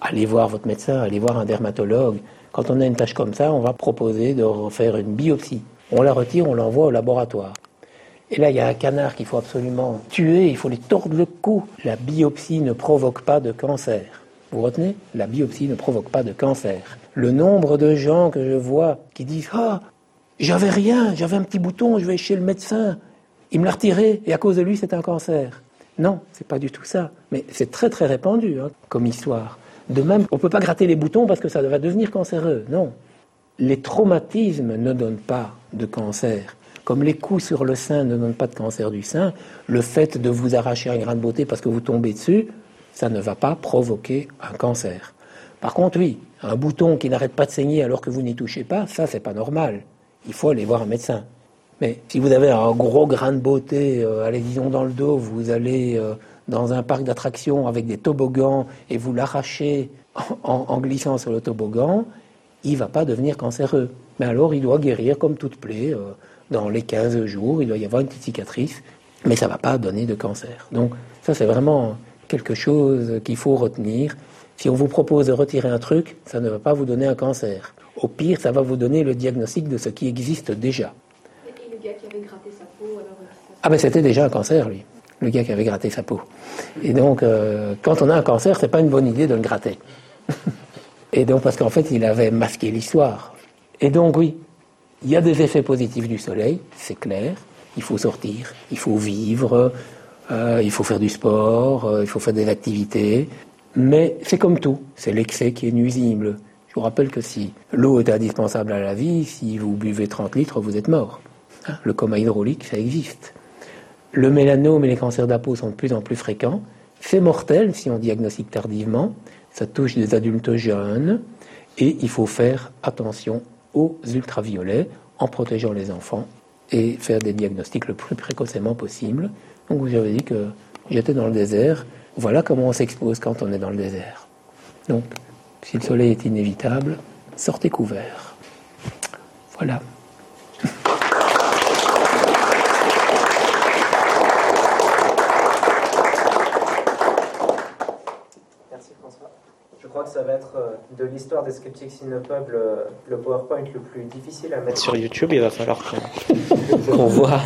Allez voir votre médecin, allez voir un dermatologue, quand on a une tâche comme ça, on va proposer de faire une biopsie. On la retire, on l'envoie au laboratoire. Et là, il y a un canard qu'il faut absolument tuer, il faut lui tordre le cou. La biopsie ne provoque pas de cancer. Vous retenez? La biopsie ne provoque pas de cancer. Le nombre de gens que je vois qui disent Ah, j'avais rien, j'avais un petit bouton, je vais chez le médecin, il me l'a retiré et à cause de lui c'est un cancer. Non, c'est pas du tout ça. Mais c'est très très répandu hein, comme histoire. De même, on ne peut pas gratter les boutons parce que ça va devenir cancéreux. Non. Les traumatismes ne donnent pas de cancer. Comme les coups sur le sein ne donnent pas de cancer du sein, le fait de vous arracher un grain de beauté parce que vous tombez dessus, ça ne va pas provoquer un cancer. Par contre, oui, un bouton qui n'arrête pas de saigner alors que vous n'y touchez pas, ça c'est pas normal. Il faut aller voir un médecin. Mais si vous avez un gros grain de beauté, euh, allez disons dans le dos, vous allez euh, dans un parc d'attractions avec des toboggans et vous l'arrachez en, glissant sur le toboggan, il va pas devenir cancéreux. Mais alors il doit guérir comme toute plaie. Euh, dans les 15 jours, il doit y avoir une petite cicatrice, mais ça va pas donner de cancer. Donc ça c'est vraiment quelque chose qu'il faut retenir. Si on vous propose de retirer un truc, ça ne va pas vous donner un cancer. Au pire, ça va vous donner le diagnostic de ce qui existe déjà. Et le gars qui avait gratté sa peau, alors... Ah ben c'était déjà un cancer, lui. Le gars qui avait gratté sa peau. Et donc, euh, quand on a un cancer, c'est pas une bonne idée de le gratter. [LAUGHS] Et donc, parce qu'en fait, il avait masqué l'histoire. Et donc, oui, il y a des effets positifs du soleil, c'est clair. Il faut sortir, il faut vivre, euh, il faut faire du sport, euh, il faut faire des activités. Mais c'est comme tout, c'est l'excès qui est nuisible. Je vous rappelle que si l'eau est indispensable à la vie, si vous buvez 30 litres, vous êtes mort. Hein, le coma hydraulique, ça existe. Le mélanome et les cancers de la peau sont de plus en plus fréquents. C'est mortel si on diagnostique tardivement. Ça touche des adultes jeunes. Et il faut faire attention aux ultraviolets en protégeant les enfants et faire des diagnostics le plus précocement possible. Donc vous avez dit que j'étais dans le désert. Voilà comment on s'expose quand on est dans le désert. Donc, si le soleil est inévitable, sortez couvert. Voilà. Ça va être euh, de l'histoire des Skeptics in the Pub le, PowerPoint le plus difficile à mettre sur YouTube. Il va falloir qu'on [LAUGHS] voit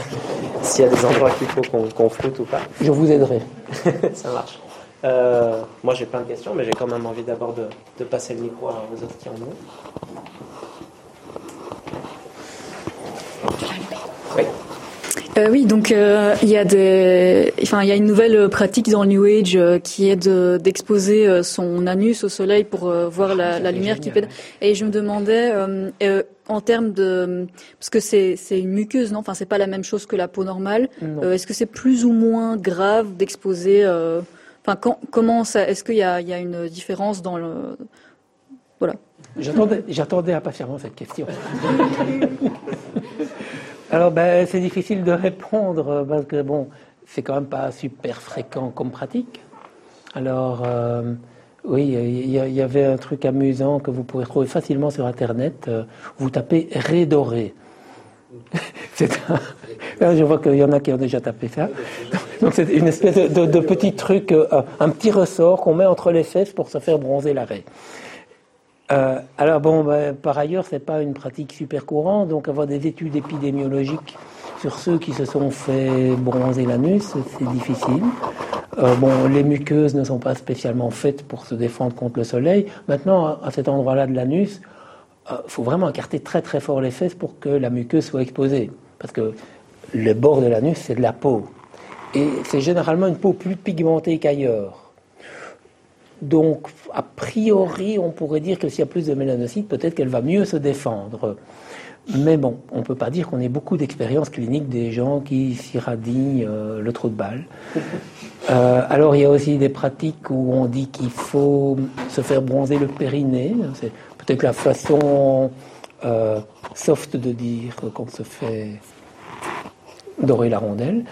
s'il y a des endroits qu'il faut qu'on floute ou pas. Je vous aiderai. [LAUGHS] ça marche. Euh, moi j'ai plein de questions, mais j'ai quand même envie d'abord de, de, passer le micro à aux autres qui en ont. Euh, oui, donc euh, il y a des, enfin il y a une nouvelle pratique dans le New Age euh, qui est de, d'exposer son anus au soleil pour voir la, la lumière qui pète. Et je me demandais en termes de, parce que c'est une muqueuse, non? Enfin c'est pas la même chose que la peau normale. est-ce que c'est plus ou moins grave d'exposer Enfin comment ça Est-ce qu'il y y a une différence dans le voilà. J'attendais, j'attendais impatiemment cette question. [LAUGHS] Alors, ben, c'est difficile de répondre euh, parce que, bon, c'est quand même pas super fréquent comme pratique. Alors, euh, oui, il y, avait un truc amusant que vous pourrez trouver facilement sur Internet. Euh, vous tapez Rédoré. [LAUGHS] c'est [LAUGHS] Je vois qu'il y en a qui ont déjà tapé ça. Donc, c'est une espèce de, petit truc, un petit ressort qu'on met entre les fesses pour se faire bronzer la raie. Euh, alors bon, ben, par ailleurs, c'est pas une pratique super courante, donc avoir des études épidémiologiques sur ceux qui se sont fait bronzer l'anus, c'est difficile. Euh, bon, les muqueuses ne sont pas spécialement faites pour se défendre contre le soleil. Maintenant, à cet endroit-là de l'anus, il euh, faut vraiment écarter très très fort les fesses pour que la muqueuse soit exposée, parce que le bord de l'anus, c'est de la peau. Et c'est généralement une peau plus pigmentée qu'ailleurs. Donc, a priori, on pourrait dire que s'il y a plus de mélanocytes, peut-être qu'elle va mieux se défendre. Mais bon, on ne peut pas dire qu'on ait beaucoup d'expériences cliniques des gens qui s'irradient euh, le trou de balle. [LAUGHS] Euh, alors, il y a aussi des pratiques où on dit qu'il faut se faire bronzer le périnée. C'est peut-être la façon euh, soft de dire qu'on se fait dorer la rondelle.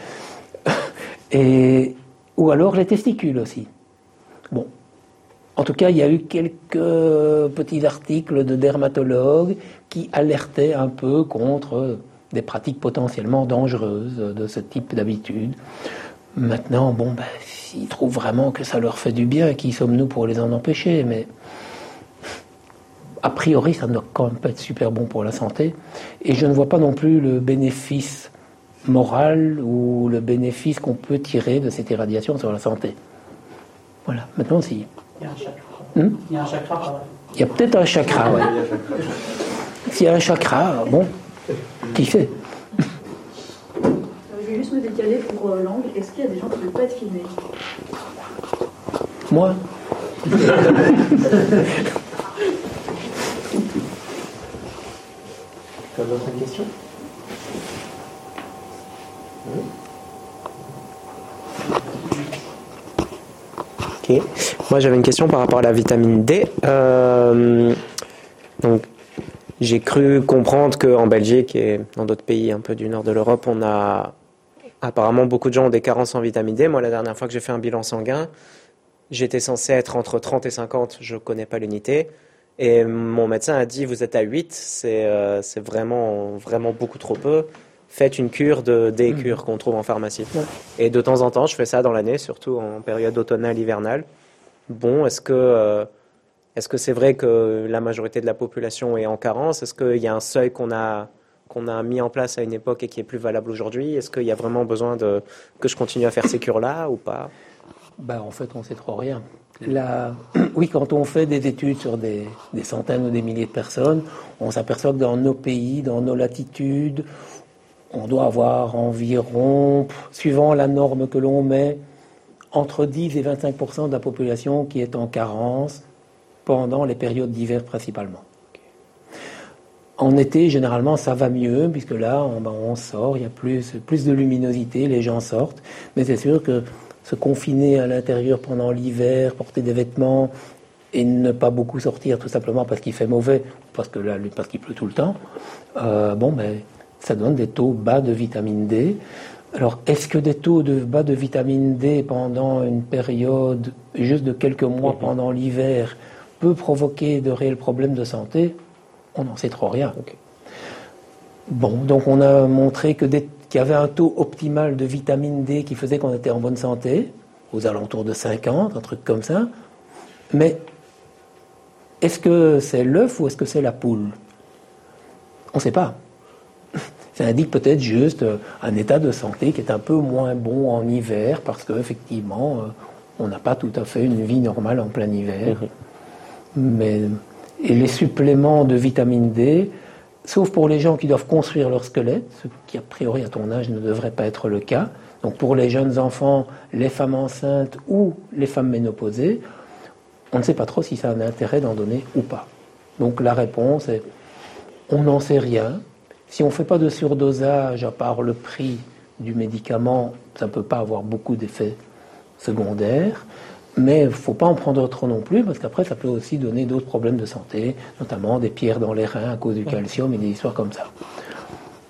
[LAUGHS] Et, ou alors les testicules aussi. Bon, en tout cas, il y a eu quelques petits articles de dermatologues qui alertaient un peu contre des pratiques potentiellement dangereuses de ce type d'habitude. Maintenant, bon, ben, s'ils trouvent vraiment que ça leur fait du bien, qui sommes-nous pour les en empêcher? Mais a priori, ça ne doit quand même pas être super bon pour la santé. Et je ne vois pas non plus le bénéfice moral ou le bénéfice qu'on peut tirer de cette irradiation sur la santé. Voilà, maintenant, si. Il y a un chakra. Hmm? Il y a un chakra. Il y a peut-être un chakra, ouais. S'il y a un chakra, bon, qui fait Je vais juste me décaler pour euh, l'angle. Est-ce qu'il y a des gens qui ne veulent pas être filmés? Moi? Tu as d'autres questions? oui. Moi, j'avais une question par rapport à la vitamine D. Euh, donc, j'ai cru comprendre qu'en Belgique et dans d'autres pays un peu du nord de l'Europe, on a apparemment beaucoup de gens ont des carences en vitamine D. Moi, la dernière fois que j'ai fait un bilan sanguin, j'étais censé être entre 30 et 50. Je ne connais pas l'unité. Et mon médecin a dit, vous êtes à 8, c'est euh, c'est vraiment, vraiment beaucoup trop peu. Faites une cure de D, cure qu'on trouve en pharmacie. Et de temps en temps, je fais ça dans l'année, surtout en période automnale, hivernale. Bon, est-ce que euh, est-ce que c'est vrai que la majorité de la population est en carence? Est-ce qu'il y a un seuil qu'on a qu'on a mis en place à une époque et qui est plus valable aujourd'hui? Est-ce qu'il y a vraiment besoin de que je continue à faire ces cures-là ou pas? Ben, En fait, on ne sait trop rien. La... [CLEARS THROAT] Oui, quand on fait des études sur des, des centaines ou des milliers de personnes, on s'aperçoit que dans nos pays, dans nos latitudes, on doit avoir environ, suivant la norme que l'on met, entre 10 et 25% de la population qui est en carence pendant les périodes d'hiver principalement. En été, généralement, ça va mieux, puisque là, on, ben, sort, il y a plus, de luminosité, les gens sortent. Mais c'est sûr que se confiner à l'intérieur pendant l'hiver, porter des vêtements et ne pas beaucoup sortir tout simplement parce qu'il fait mauvais, parce que qu'il pleut tout le temps, euh, bon, ben, ça donne des taux bas de vitamine D. Alors, est-ce que des taux de bas de vitamine D pendant une période juste de quelques mois pendant l'hiver peut provoquer de réels problèmes de santé? On n'en sait trop rien. Bon, donc on a montré qu'il y avait un taux optimal de vitamine D qui faisait qu'on était en bonne santé, aux alentours de 50, un truc comme ça. Mais est-ce que c'est l'œuf ou est-ce que c'est la poule? On ne sait pas. Ça indique peut-être juste un état de santé qui est un peu moins bon en hiver parce qu'effectivement, on n'a pas tout à fait une vie normale en plein hiver. Mais, et les suppléments de vitamine D, sauf pour les gens qui doivent construire leur squelette, ce qui a priori à ton âge ne devrait pas être le cas. Donc pour les jeunes enfants, les femmes enceintes ou les femmes ménopausées, on ne sait pas trop si ça a un intérêt d'en donner ou pas. Donc la réponse est on n'en sait rien. Si on ne fait pas de surdosage, à part le prix du médicament, ça ne peut pas avoir beaucoup d'effets secondaires. Mais il ne faut pas en prendre trop non plus, parce qu'après, ça peut aussi donner d'autres problèmes de santé, notamment des pierres dans les reins à cause du calcium et des histoires comme ça.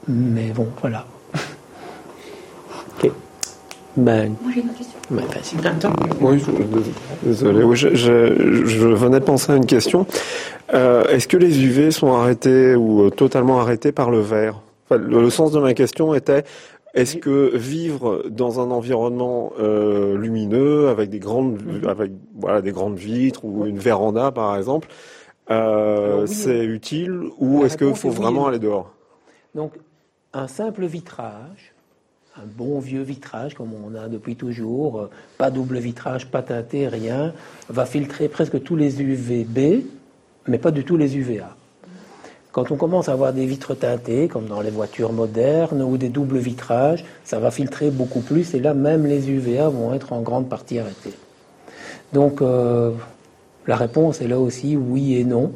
Mais bon, voilà. Ben, Moi j'ai une autre question. ben. Oui, désolé. Oui, je, je- je venais de penser à une question. Euh, Est-ce que les UV sont arrêtés ou euh, totalement arrêtés par le verre? Enfin, le, le sens de ma question était est-ce que vivre dans un environnement euh, lumineux avec des grandes, avec voilà des grandes vitres ou une véranda par exemple, euh, oui, c'est utile ou est-ce qu'il faut oui vraiment aller dehors? Donc, un simple vitrage, un bon vieux vitrage comme on a depuis toujours, pas double vitrage, pas teinté, rien, va filtrer presque tous les UVB, mais pas du tout les UVA. Quand on commence à avoir des vitres teintées, comme dans les voitures modernes, ou des doubles vitrages, ça va filtrer beaucoup plus, et là même les UVA vont être en grande partie arrêtés. Donc euh, la réponse est là aussi oui et non.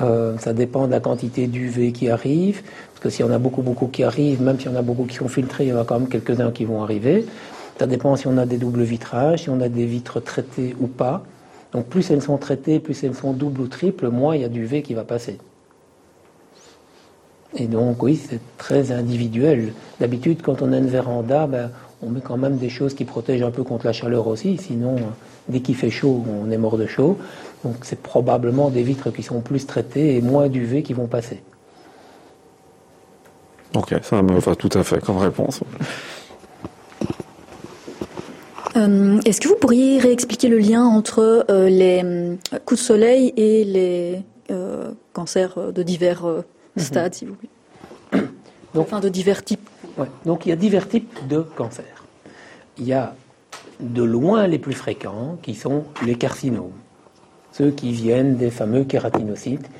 Euh, ça dépend de la quantité d'UV qui arrive, parce que s'il y en a beaucoup, beaucoup qui arrivent, même si on a beaucoup qui sont filtrés, il y en a quand même quelques-uns qui vont arriver. Ça dépend si on a des doubles vitrages, si on a des vitres traitées ou pas. Donc plus elles sont traitées, plus elles sont doubles ou triples, moins il y a d'UV qui va passer. Et donc oui, c'est très individuel. D'habitude, quand on a une véranda, ben, on met quand même des choses qui protègent un peu contre la chaleur aussi, sinon dès qu'il fait chaud, on est mort de chaud. Donc c'est probablement des vitres qui sont plus traitées et moins d'UV qui vont passer. Ok, ça me va tout à fait comme réponse. Euh, Est-ce que vous pourriez réexpliquer le lien entre euh, les euh, coups de soleil et les euh, cancers de divers euh, stades, s'il vous plaît [COUGHS] Donc- Enfin, de divers types. Ouais. Donc il y a divers types de cancers. Il y a de loin les plus fréquents qui sont les carcinomes. Ceux qui viennent des fameux kératinocytes.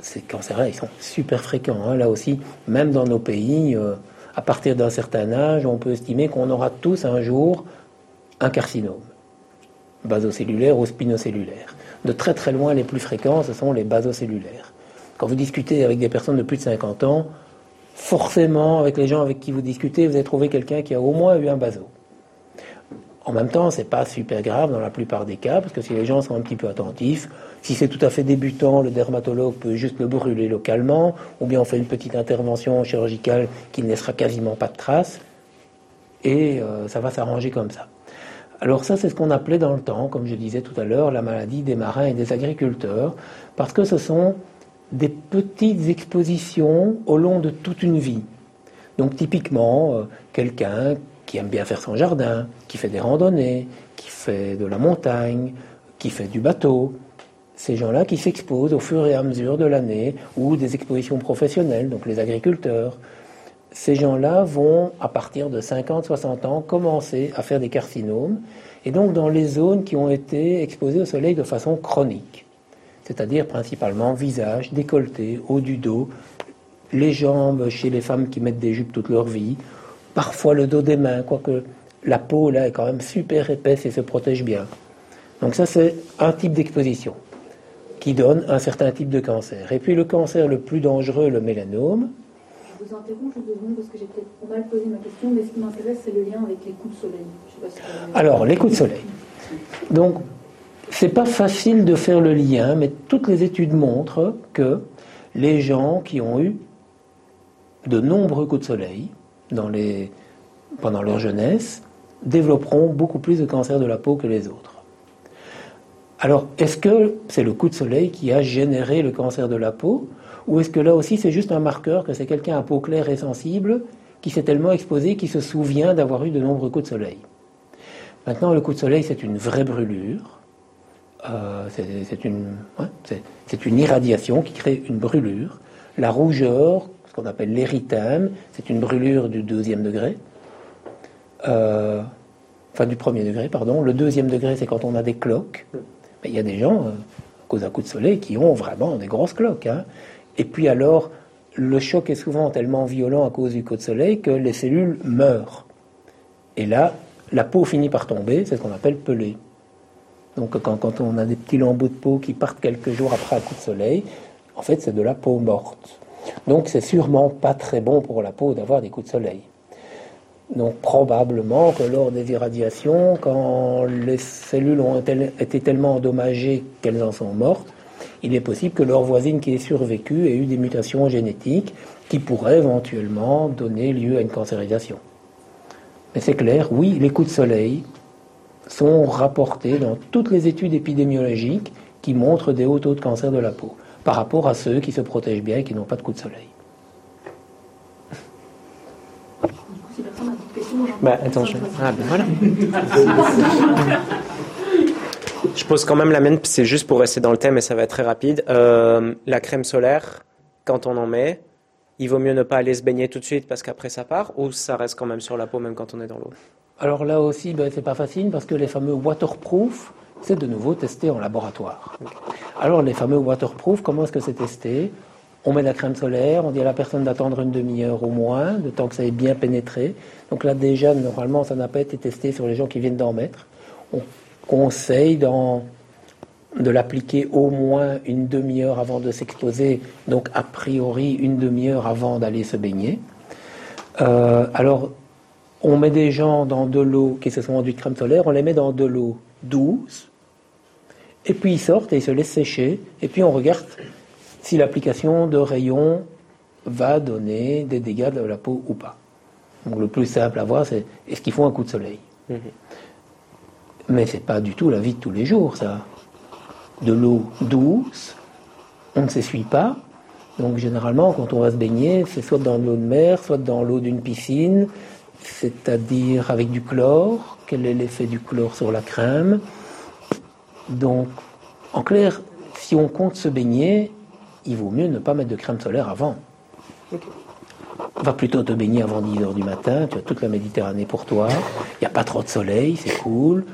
Ces cancers-là, ils sont super fréquents. Hein. Là aussi, même dans nos pays, euh, à partir d'un certain âge, on peut estimer qu'on aura tous un jour un carcinome, basocellulaire ou spinocellulaire. De très très loin, les plus fréquents, ce sont les basocellulaires. Quand vous discutez avec des personnes de plus de 50 ans, forcément, avec les gens avec qui vous discutez, vous allez trouver quelqu'un qui a au moins eu un baso. En même temps, c'est pas super grave dans la plupart des cas, parce que si les gens sont un petit peu attentifs, si c'est tout à fait débutant, le dermatologue peut juste le brûler localement, ou bien on fait une petite intervention chirurgicale qui ne laissera quasiment pas de traces, et euh, ça va s'arranger comme ça. Alors ça, c'est ce qu'on appelait dans le temps, comme je disais tout à l'heure, la maladie des marins et des agriculteurs, parce que ce sont des petites expositions au long de toute une vie. Donc typiquement, euh, quelqu'un qui aime bien faire son jardin, qui fait des randonnées, qui fait de la montagne, qui fait du bateau, ces gens-là qui s'exposent au fur et à mesure de l'année, ou des expositions professionnelles, donc les agriculteurs, ces gens-là vont, à partir de 50-60 ans, commencer à faire des carcinomes, et donc dans les zones qui ont été exposées au soleil de façon chronique c'est-à-dire principalement visage, décolleté, haut du dos, les jambes chez les femmes qui mettent des jupes toute leur vie, parfois le dos des mains, quoique la peau là est quand même super épaisse et se protège bien. Donc ça c'est un type d'exposition qui donne un certain type de cancer. Et puis le cancer le plus dangereux, le mélanome. Je vous interromps je vous parce que j'ai peut-être mal posé ma question, mais ce qui m'intéresse c'est le lien avec les coups de soleil. Alors les coups de soleil. Donc c'est pas facile de faire le lien, mais toutes les études montrent que les gens qui ont eu de nombreux coups de soleil pendant leur jeunesse développeront beaucoup plus de cancer de la peau que les autres. Alors, est-ce que c'est le coup de soleil qui a généré le cancer de la peau Ou est-ce que là aussi c'est juste un marqueur que c'est quelqu'un à peau claire et sensible qui s'est tellement exposé qu'il se souvient d'avoir eu de nombreux coups de soleil? Maintenant, le coup de soleil, c'est une vraie brûlure. Euh, c'est une, une, irradiation qui crée une brûlure. La rougeur, qu'on appelle l'érythème, c'est une brûlure du deuxième degré. Euh, enfin, du premier degré, pardon. Le deuxième degré, c'est quand on a des cloques. Il y a des gens, euh, à cause d'un coup de soleil, qui ont vraiment des grosses cloques. Hein. Et puis alors, le choc est souvent tellement violent à cause du coup de soleil que les cellules meurent. Et là, la peau finit par tomber, c'est ce qu'on appelle pelée. Donc quand, on a des petits lambeaux de peau qui partent quelques jours après un coup de soleil, en fait c'est de la peau morte. Donc c'est sûrement pas très bon pour la peau d'avoir des coups de soleil. Donc probablement que lors des irradiations, quand les cellules ont été tellement endommagées qu'elles en sont mortes, il est possible que leur voisine qui ait survécu ait eu des mutations génétiques qui pourraient éventuellement donner lieu à une cancérisation. Mais c'est clair, oui, les coups de soleil sont rapportés dans toutes les études épidémiologiques qui montrent des hauts taux de cancer de la peau par rapport à ceux qui se protègent bien et qui n'ont pas de coup de soleil. Bah, attends, je... Ah, ben voilà. [LAUGHS] je pose quand même la mienne, c'est juste pour rester dans le thème et ça va être très rapide. Euh, la crème solaire, quand on en met, il vaut mieux ne pas aller se baigner tout de suite parce qu'après ça part ou ça reste quand même sur la peau même quand on est dans l'eau? Alors là aussi, ben, c'est pas facile parce que les fameux waterproof, c'est de nouveau testé en laboratoire. Alors les fameux waterproof, comment est-ce que c'est testé? On met de la crème solaire, on dit à la personne d'attendre une demi-heure au moins, de temps que ça ait bien pénétré. Donc là déjà, normalement, ça n'a pas été testé sur les gens qui viennent d'en mettre. On conseille de l'appliquer au moins une demi-heure avant de s'exposer, donc a priori une demi-heure avant d'aller se baigner. Euh, alors on met des gens dans de l'eau qui se sont enduits de crème solaire, on les met dans de l'eau douce, et puis ils sortent et ils se laissent sécher, et puis on regarde si l'application de rayons va donner des dégâts de la peau ou pas. Donc le plus simple à voir, c'est est-ce qu'ils font un coup de soleil? Mais mhm. ce Mais c'est pas du tout la vie de tous les jours, ça. De l'eau douce, on ne s'essuie pas. Donc généralement, quand on va se baigner, c'est soit dans l'eau de mer, soit dans l'eau d'une piscine, c'est-à-dire avec du chlore. Quel est l'effet du chlore sur la crème? Donc, en clair, si on compte se baigner, il vaut mieux ne pas mettre de crème solaire avant. Va plutôt te baigner avant 10 h du matin, tu as toute la Méditerranée pour toi, il n'y a pas trop de soleil, c'est cool,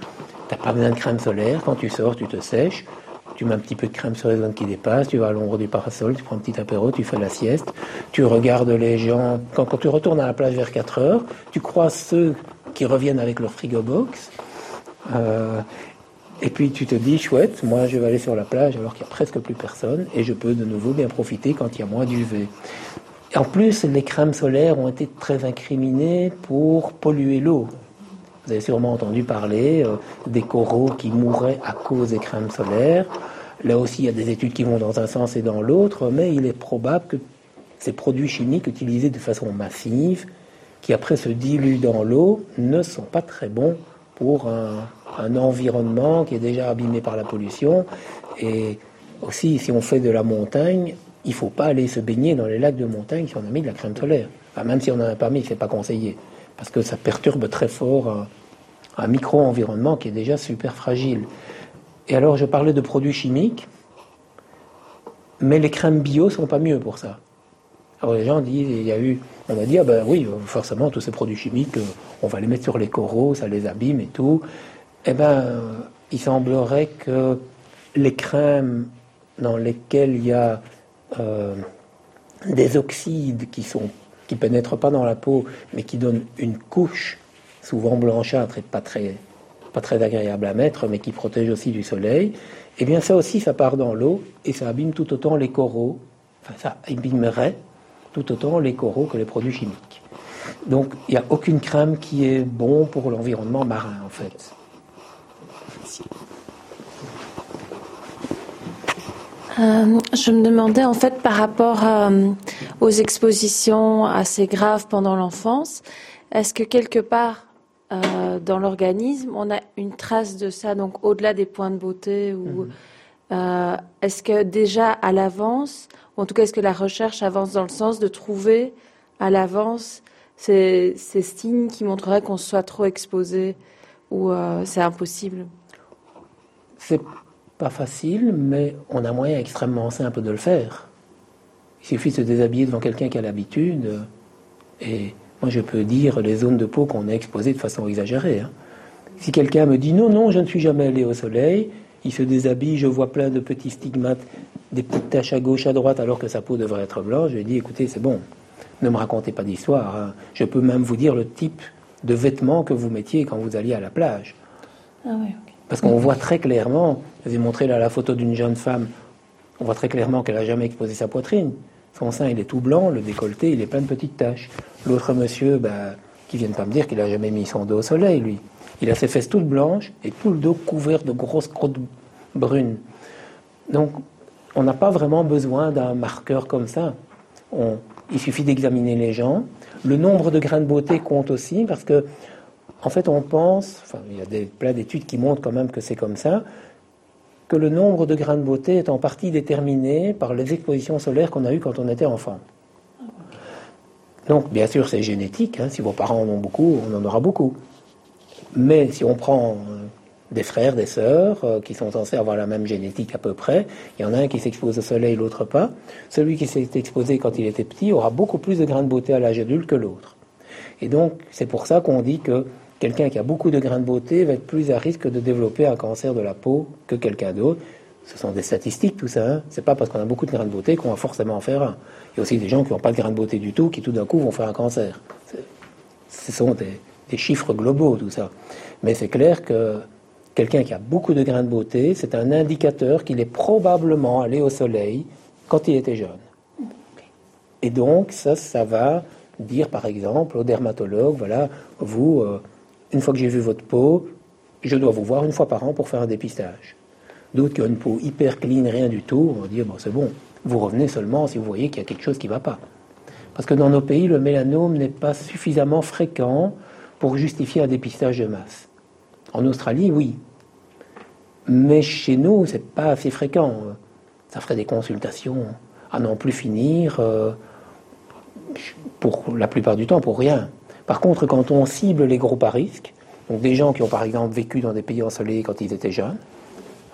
tu n'as pas besoin de crème solaire, quand tu sors, tu te sèches. tu mets un petit peu de crème sur les zones qui dépassent, tu vas à l'ombre du parasol, tu prends un petit apéro, tu fais la sieste, tu regardes les gens. Quand, quand tu retournes à la plage vers 4 heures, tu croises ceux qui reviennent avec leur frigo box. Euh, et puis tu te dis, chouette, moi je vais aller sur la plage alors qu'il n'y a presque plus personne et je peux de nouveau bien profiter quand il y a moins d'UV. En plus, les crèmes solaires ont été très incriminées pour polluer l'eau. Vous avez sûrement entendu parler euh, des coraux qui mouraient à cause des crèmes solaires. Là aussi, il y a des études qui vont dans un sens et dans l'autre, mais il est probable que ces produits chimiques utilisés de façon massive, qui après se diluent dans l'eau, ne sont pas très bons pour un, un environnement qui est déjà abîmé par la pollution. Et aussi, si on fait de la montagne, il ne faut pas aller se baigner dans les lacs de montagne si on a mis de la crème solaire. même si on en a pas mis, ce n'est pas conseillé. Parce que ça perturbe très fort un, micro-environnement qui est déjà super fragile. Et alors, je parlais de produits chimiques, mais les crèmes bio sont pas mieux pour ça. Alors les gens disent, il y a eu, on a dit, ah ben oui, forcément, tous ces produits chimiques, on va les mettre sur les coraux, ça les abîme et tout. Eh ben, il semblerait que les crèmes dans lesquelles il y a euh, des oxydes qui sont pénètrent pas dans la peau, mais qui donnent une couche souvent blanchâtre et pas très pas très agréable à mettre, mais qui protège aussi du soleil. Eh bien, ça aussi, ça part dans l'eau et ça abîme tout autant les coraux. Enfin, ça abîmerait tout autant les coraux que les produits chimiques. Donc, il n'y a aucune crème qui est bon pour l'environnement marin, en fait. Euh, je me demandais en fait par rapport euh, aux expositions assez graves pendant l'enfance, est-ce que quelque part euh, dans l'organisme on a une trace de ça, donc au-delà des points de beauté ou mhm. est-ce que déjà à l'avance, ou en tout cas est-ce que la recherche avance dans le sens de trouver à l'avance ces, ces, signes qui montreraient qu'on soit trop exposé ou c'est impossible? C'est pas facile, mais on a moyen extrêmement simple de le faire. Il suffit de se déshabiller devant quelqu'un qui a l'habitude. Et moi, je peux dire les zones de peau qu'on a exposées de façon exagérée. Hein. Si quelqu'un me dit non, non, je ne suis jamais allé au soleil, il se déshabille, je vois plein de petits stigmates, des petites taches à gauche, à droite, alors que sa peau devrait être blanche, je lui dis écoutez, c'est bon, ne me racontez pas d'histoire. Hein. Je peux même vous dire le type de vêtements que vous mettiez quand vous alliez à la plage. Ah oui, parce qu'on voit très clairement, je vous ai montré là la photo d'une jeune femme, on voit très clairement qu'elle n'a jamais exposé sa poitrine. Son sein, il est tout blanc, le décolleté, il est plein de petites taches. L'autre monsieur, bah, qui vient de pas me dire qu'il n'a jamais mis son dos au soleil, lui. Il a ses fesses toutes blanches et tout le dos couvert de grosses crottes brunes. Donc, on n'a pas vraiment besoin d'un marqueur comme ça. il suffit d'examiner les gens. Le nombre de grains de beauté compte aussi parce que en fait, on pense, il y a des, plein d'études qui montrent quand même que c'est comme ça, que le nombre de grains de beauté est en partie déterminé par les expositions solaires qu'on a eues quand on était enfant. Donc, bien sûr, c'est génétique. Hein. si vos parents en ont beaucoup, on en aura beaucoup. Mais si on prend euh, des frères, des sœurs, euh, qui sont censés avoir la même génétique à peu près, il y en a un qui s'expose au soleil, l'autre pas. Celui qui s'est exposé quand il était petit aura beaucoup plus de grains de beauté à l'âge adulte que l'autre. Et donc, c'est pour ça qu'on dit que quelqu'un qui a beaucoup de grains de beauté va être plus à risque de développer un cancer de la peau que quelqu'un d'autre. Ce sont des statistiques, tout ça. Hein. C'est pas parce qu'on a beaucoup de grains de beauté qu'on va forcément en faire un. Il y a aussi des gens qui n'ont pas de grains de beauté du tout, qui tout d'un coup vont faire un cancer. Ce sont des, des chiffres globaux, tout ça. Mais c'est clair que quelqu'un qui a beaucoup de grains de beauté, c'est un indicateur qu'il est probablement allé au soleil quand il était jeune. Et donc, ça, ça va dire, par exemple, au dermatologue, voilà, vous, euh, une fois que j'ai vu votre peau, je dois vous voir une fois par an pour faire un dépistage. D'autres qui ont une peau hyper clean, rien du tout, vont dire bon, c'est bon, vous revenez seulement si vous voyez qu'il y a quelque chose qui ne va pas. Parce que dans nos pays, le mélanome n'est pas suffisamment fréquent pour justifier un dépistage de masse. En Australie, oui. Mais chez nous, c'est pas assez fréquent. Ça ferait des consultations à n'en plus finir, euh, pour la plupart du temps, pour rien. Par contre, quand on cible les groupes à risque, donc des gens qui ont par exemple vécu dans des pays ensoleillés quand ils étaient jeunes,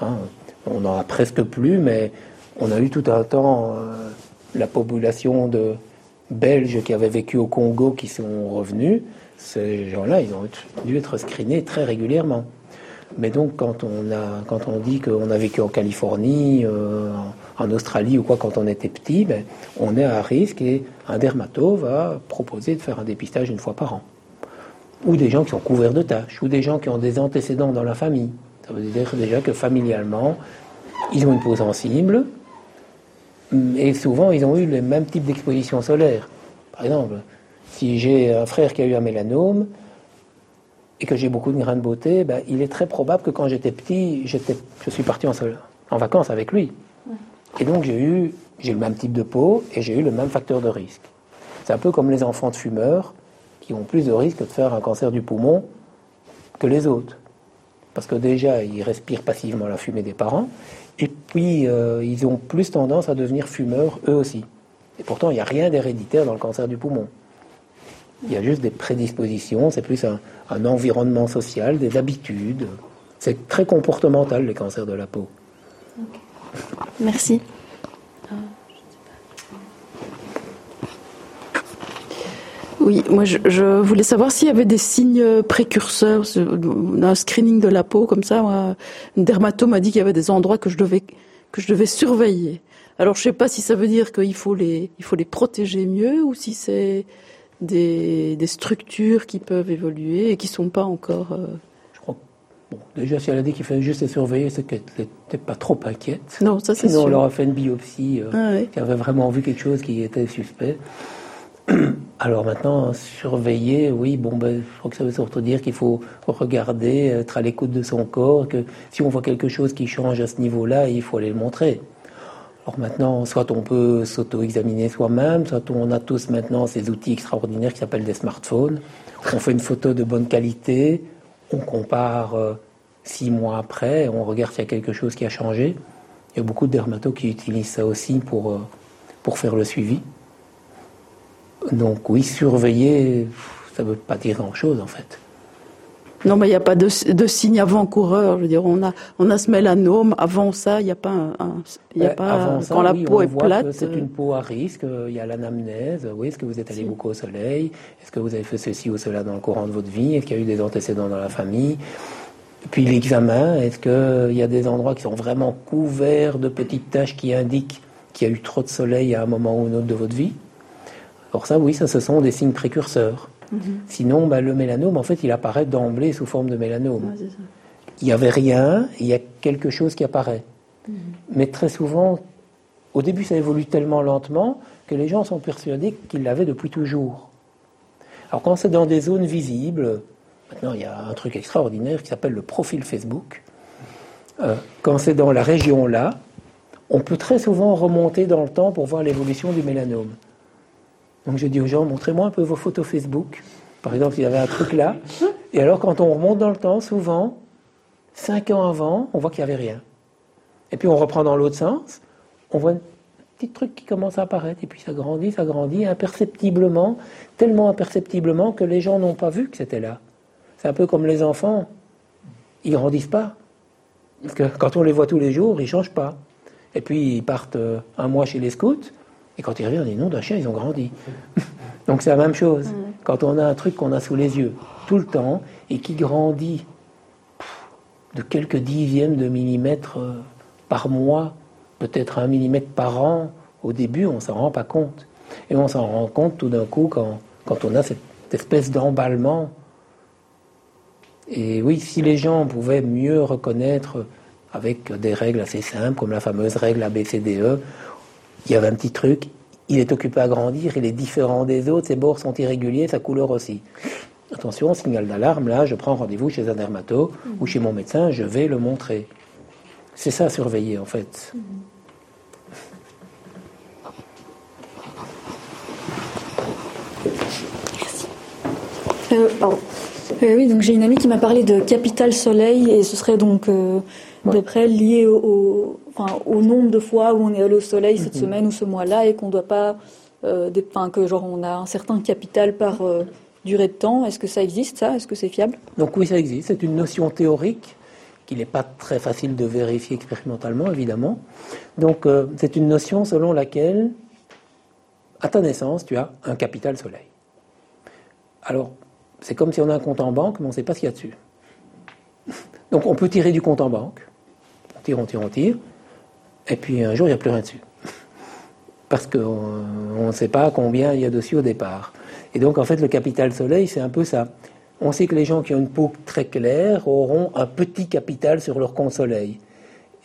hein, on n'en a presque plus, mais on a eu tout un temps euh, la population de Belges qui avaient vécu au Congo qui sont revenus. Ces gens-là, ils ont dû être screenés très régulièrement. Mais donc, quand on, a, quand on dit qu'on a vécu en Californie, euh, en Australie ou quoi, quand on était petit, ben, on est à risque et un dermato va proposer de faire un dépistage une fois par an. Ou des gens qui sont couverts de tâches, ou des gens qui ont des antécédents dans la famille. Ça veut dire déjà que familialement, ils ont une peau sensible, et souvent ils ont eu le même type d'exposition solaire. Par exemple, si j'ai un frère qui a eu un mélanome, et que j'ai beaucoup de grains de beauté, ben, il est très probable que quand j'étais petit, j'étais, je suis parti en, en vacances avec lui. Et donc j'ai eu j'ai le même type de peau et j'ai eu le même facteur de risque. C'est un peu comme les enfants de fumeurs qui ont plus de risque de faire un cancer du poumon que les autres. Parce que déjà, ils respirent passivement la fumée des parents, et puis euh, ils ont plus tendance à devenir fumeurs eux aussi. Et pourtant, il n'y a rien d'héréditaire dans le cancer du poumon. Il y a juste des prédispositions, c'est plus un, environnement social, des habitudes. C'est très comportemental, les cancers de la peau. Merci. Oui, moi je, voulais savoir s'il y avait des signes précurseurs, un screening de la peau comme ça. Moi, une dermatome m'a dit qu'il y avait des endroits que je devais que je devais surveiller. Alors je sais pas si ça veut dire qu'il faut les il faut les protéger mieux ou si c'est des, des, structures qui peuvent évoluer et qui sont pas encore. Euh, je crois. Bon, déjà si elle a dit qu'il fallait juste les surveiller, c'est qu'elle n'était pas trop inquiète. Non, ça c'est Sinon, on leur a fait une biopsie euh, ah qui avait vraiment vu quelque chose qui était suspect. [CLEARS THROAT] Alors maintenant, surveiller, oui, bon, ben, je crois que ça veut surtout dire qu'il faut regarder, être à l'écoute de son corps, que si on voit quelque chose qui change à ce niveau-là, il faut aller le montrer. Alors maintenant, soit on peut s'auto-examiner soi-même, soit on a tous maintenant ces outils extraordinaires qui s'appellent des smartphones. On fait une photo de bonne qualité, on compare euh, six mois après, on regarde s'il y a quelque chose qui a changé. Il y a beaucoup de dermatos qui utilisent ça aussi pour, euh, pour faire le suivi. Donc oui, surveiller, ça ne veut pas dire grand-chose en fait. Non, mais il n'y a pas de, de signe avant-coureur. Je veux dire, on a, on a ce mélanome. Avant ça, il n'y a pas un, y a pas, quand la peau est plate. C'est une peau à risque. Il y a l'anamnèse. Oui, est-ce que vous êtes allé beaucoup au soleil? Est-ce que vous avez fait ceci ou cela dans le courant de votre vie? Est-ce qu'il y a eu des antécédents dans la famille? puis l'examen. Est-ce qu'il y a des endroits qui sont vraiment couverts de petites taches qui indiquent qu'il y a eu trop de soleil à un moment ou un autre de votre vie? Alors ça, oui, ça, ce sont des signes précurseurs. Mhm. Sinon, bah, le mélanome, en fait, il apparaît d'emblée sous forme de mélanome. il n'y avait rien, il y a quelque chose qui apparaît. Mhm. Mais très souvent, au début, ça évolue tellement lentement que les gens sont persuadés qu'ils l'avaient depuis toujours. Alors quand c'est dans des zones visibles, maintenant il y a un truc extraordinaire qui s'appelle le profil Facebook. Euh, quand c'est dans la région là, on peut très souvent remonter dans le temps pour voir l'évolution du mélanome. Donc je dis aux gens, montrez-moi un peu vos photos Facebook. Par exemple, il y avait un truc là. Et alors, quand on remonte dans le temps, souvent, cinq ans avant, on voit qu'il n'y avait rien. Et puis on reprend dans l'autre sens, on voit un petit truc qui commence à apparaître. Et puis ça grandit, ça grandit, imperceptiblement, tellement imperceptiblement que les gens n'ont pas vu que c'était là. C'est un peu comme les enfants. Ils grandissent pas. Parce que quand on les voit tous les jours, ils changent pas. Et puis ils partent euh, un mois chez les scouts, et quand ils reviennent, on dit non, d'un chien, ils ont grandi. [LAUGHS] Donc c'est la même chose. Quand on a un truc qu'on a sous les yeux tout le temps et qui grandit de quelques dixièmes de millimètres euh, par mois, peut-être un millimètre par an, au début, on ne s'en rend pas compte. Et on s'en rend compte tout d'un coup quand, quand on a cette espèce d'emballement. Et oui, si les gens pouvaient mieux reconnaître avec des règles assez simples, comme la fameuse règle ABCDE, il y avait un petit truc, il est occupé à grandir, il est différent des autres, ses bords sont irréguliers, sa couleur aussi. Attention, signal d'alarme, là, je prends rendez-vous chez un dermato ou chez mon médecin, je vais le montrer. C'est ça, surveiller, en fait. Euh, euh, oui, donc j'ai une amie qui m'a parlé de capital soleil et ce serait donc euh, d'après lié au, au nombre de fois où on est allé au soleil cette mhm. semaine ou ce mois-là et qu'on doit pas, euh, que genre on a un certain capital par euh, durée de temps. Est-ce que ça existe ça? Est-ce que c'est fiable? Donc oui, ça existe. C'est une notion théorique qu'il n'est pas très facile de vérifier expérimentalement, évidemment. Donc euh, c'est une notion selon laquelle, à ta naissance, tu as un capital soleil. Alors, c'est comme si on a un compte en banque, mais on ne sait pas ce qu'il y a dessus. Donc on peut tirer du compte en banque. On tire, on tire, on tire. Et puis un jour, il n'y a plus rien dessus. Parce qu'on ne sait pas combien il y a dessus au départ. Et donc en fait, le capital soleil, c'est un peu ça. On sait que les gens qui ont une peau très claire auront un petit capital sur leur compte soleil.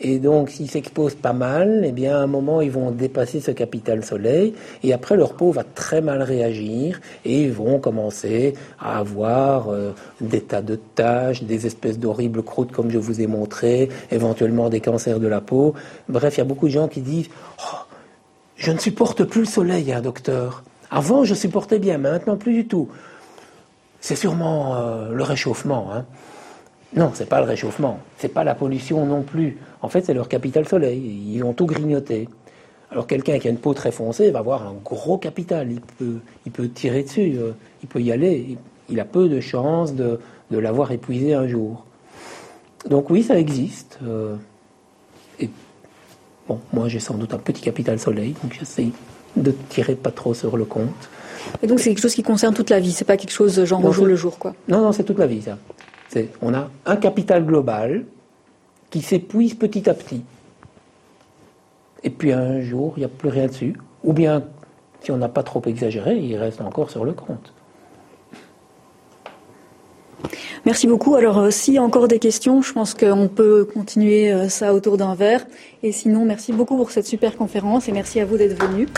Et donc, s'ils s'exposent pas mal, eh bien, à un moment, ils vont dépasser ce capital soleil, et après, leur peau va très mal réagir, et ils vont commencer à avoir euh, des tas de taches, des espèces d'horribles croûtes, comme je vous ai montré, éventuellement des cancers de la peau. Bref, il y a beaucoup de gens qui disent oh, Je ne supporte plus le soleil, hein, docteur. Avant, je supportais bien, mais maintenant, plus du tout. C'est sûrement euh, le réchauffement. Hein. Non, c'est pas le réchauffement, c'est pas la pollution non plus. En fait, c'est leur capital soleil. Ils ont tout grignoté. Alors quelqu'un qui a une peau très foncée va avoir un gros capital. Il peut, il peut tirer dessus, euh, il peut y aller. Il a peu de chances de, l'avoir épuisé un jour. Donc oui, ça existe. Euh, et bon, moi j'ai sans doute un petit capital soleil, donc j'essaie de tirer pas trop sur le compte. Et donc c'est quelque chose qui concerne toute la vie, c'est pas quelque chose genre au jour le jour, quoi. Non, non, c'est toute la vie ça on a un capital global qui s'épuise petit à petit. Et puis un jour, il n'y a plus rien dessus. Ou bien, si on n'a pas trop exagéré, il reste encore sur le compte. Merci beaucoup. Alors, euh, s'il y a encore des questions, je pense qu'on peut continuer euh, ça autour d'un verre. Et sinon, merci beaucoup pour cette super conférence et merci à vous d'être venus.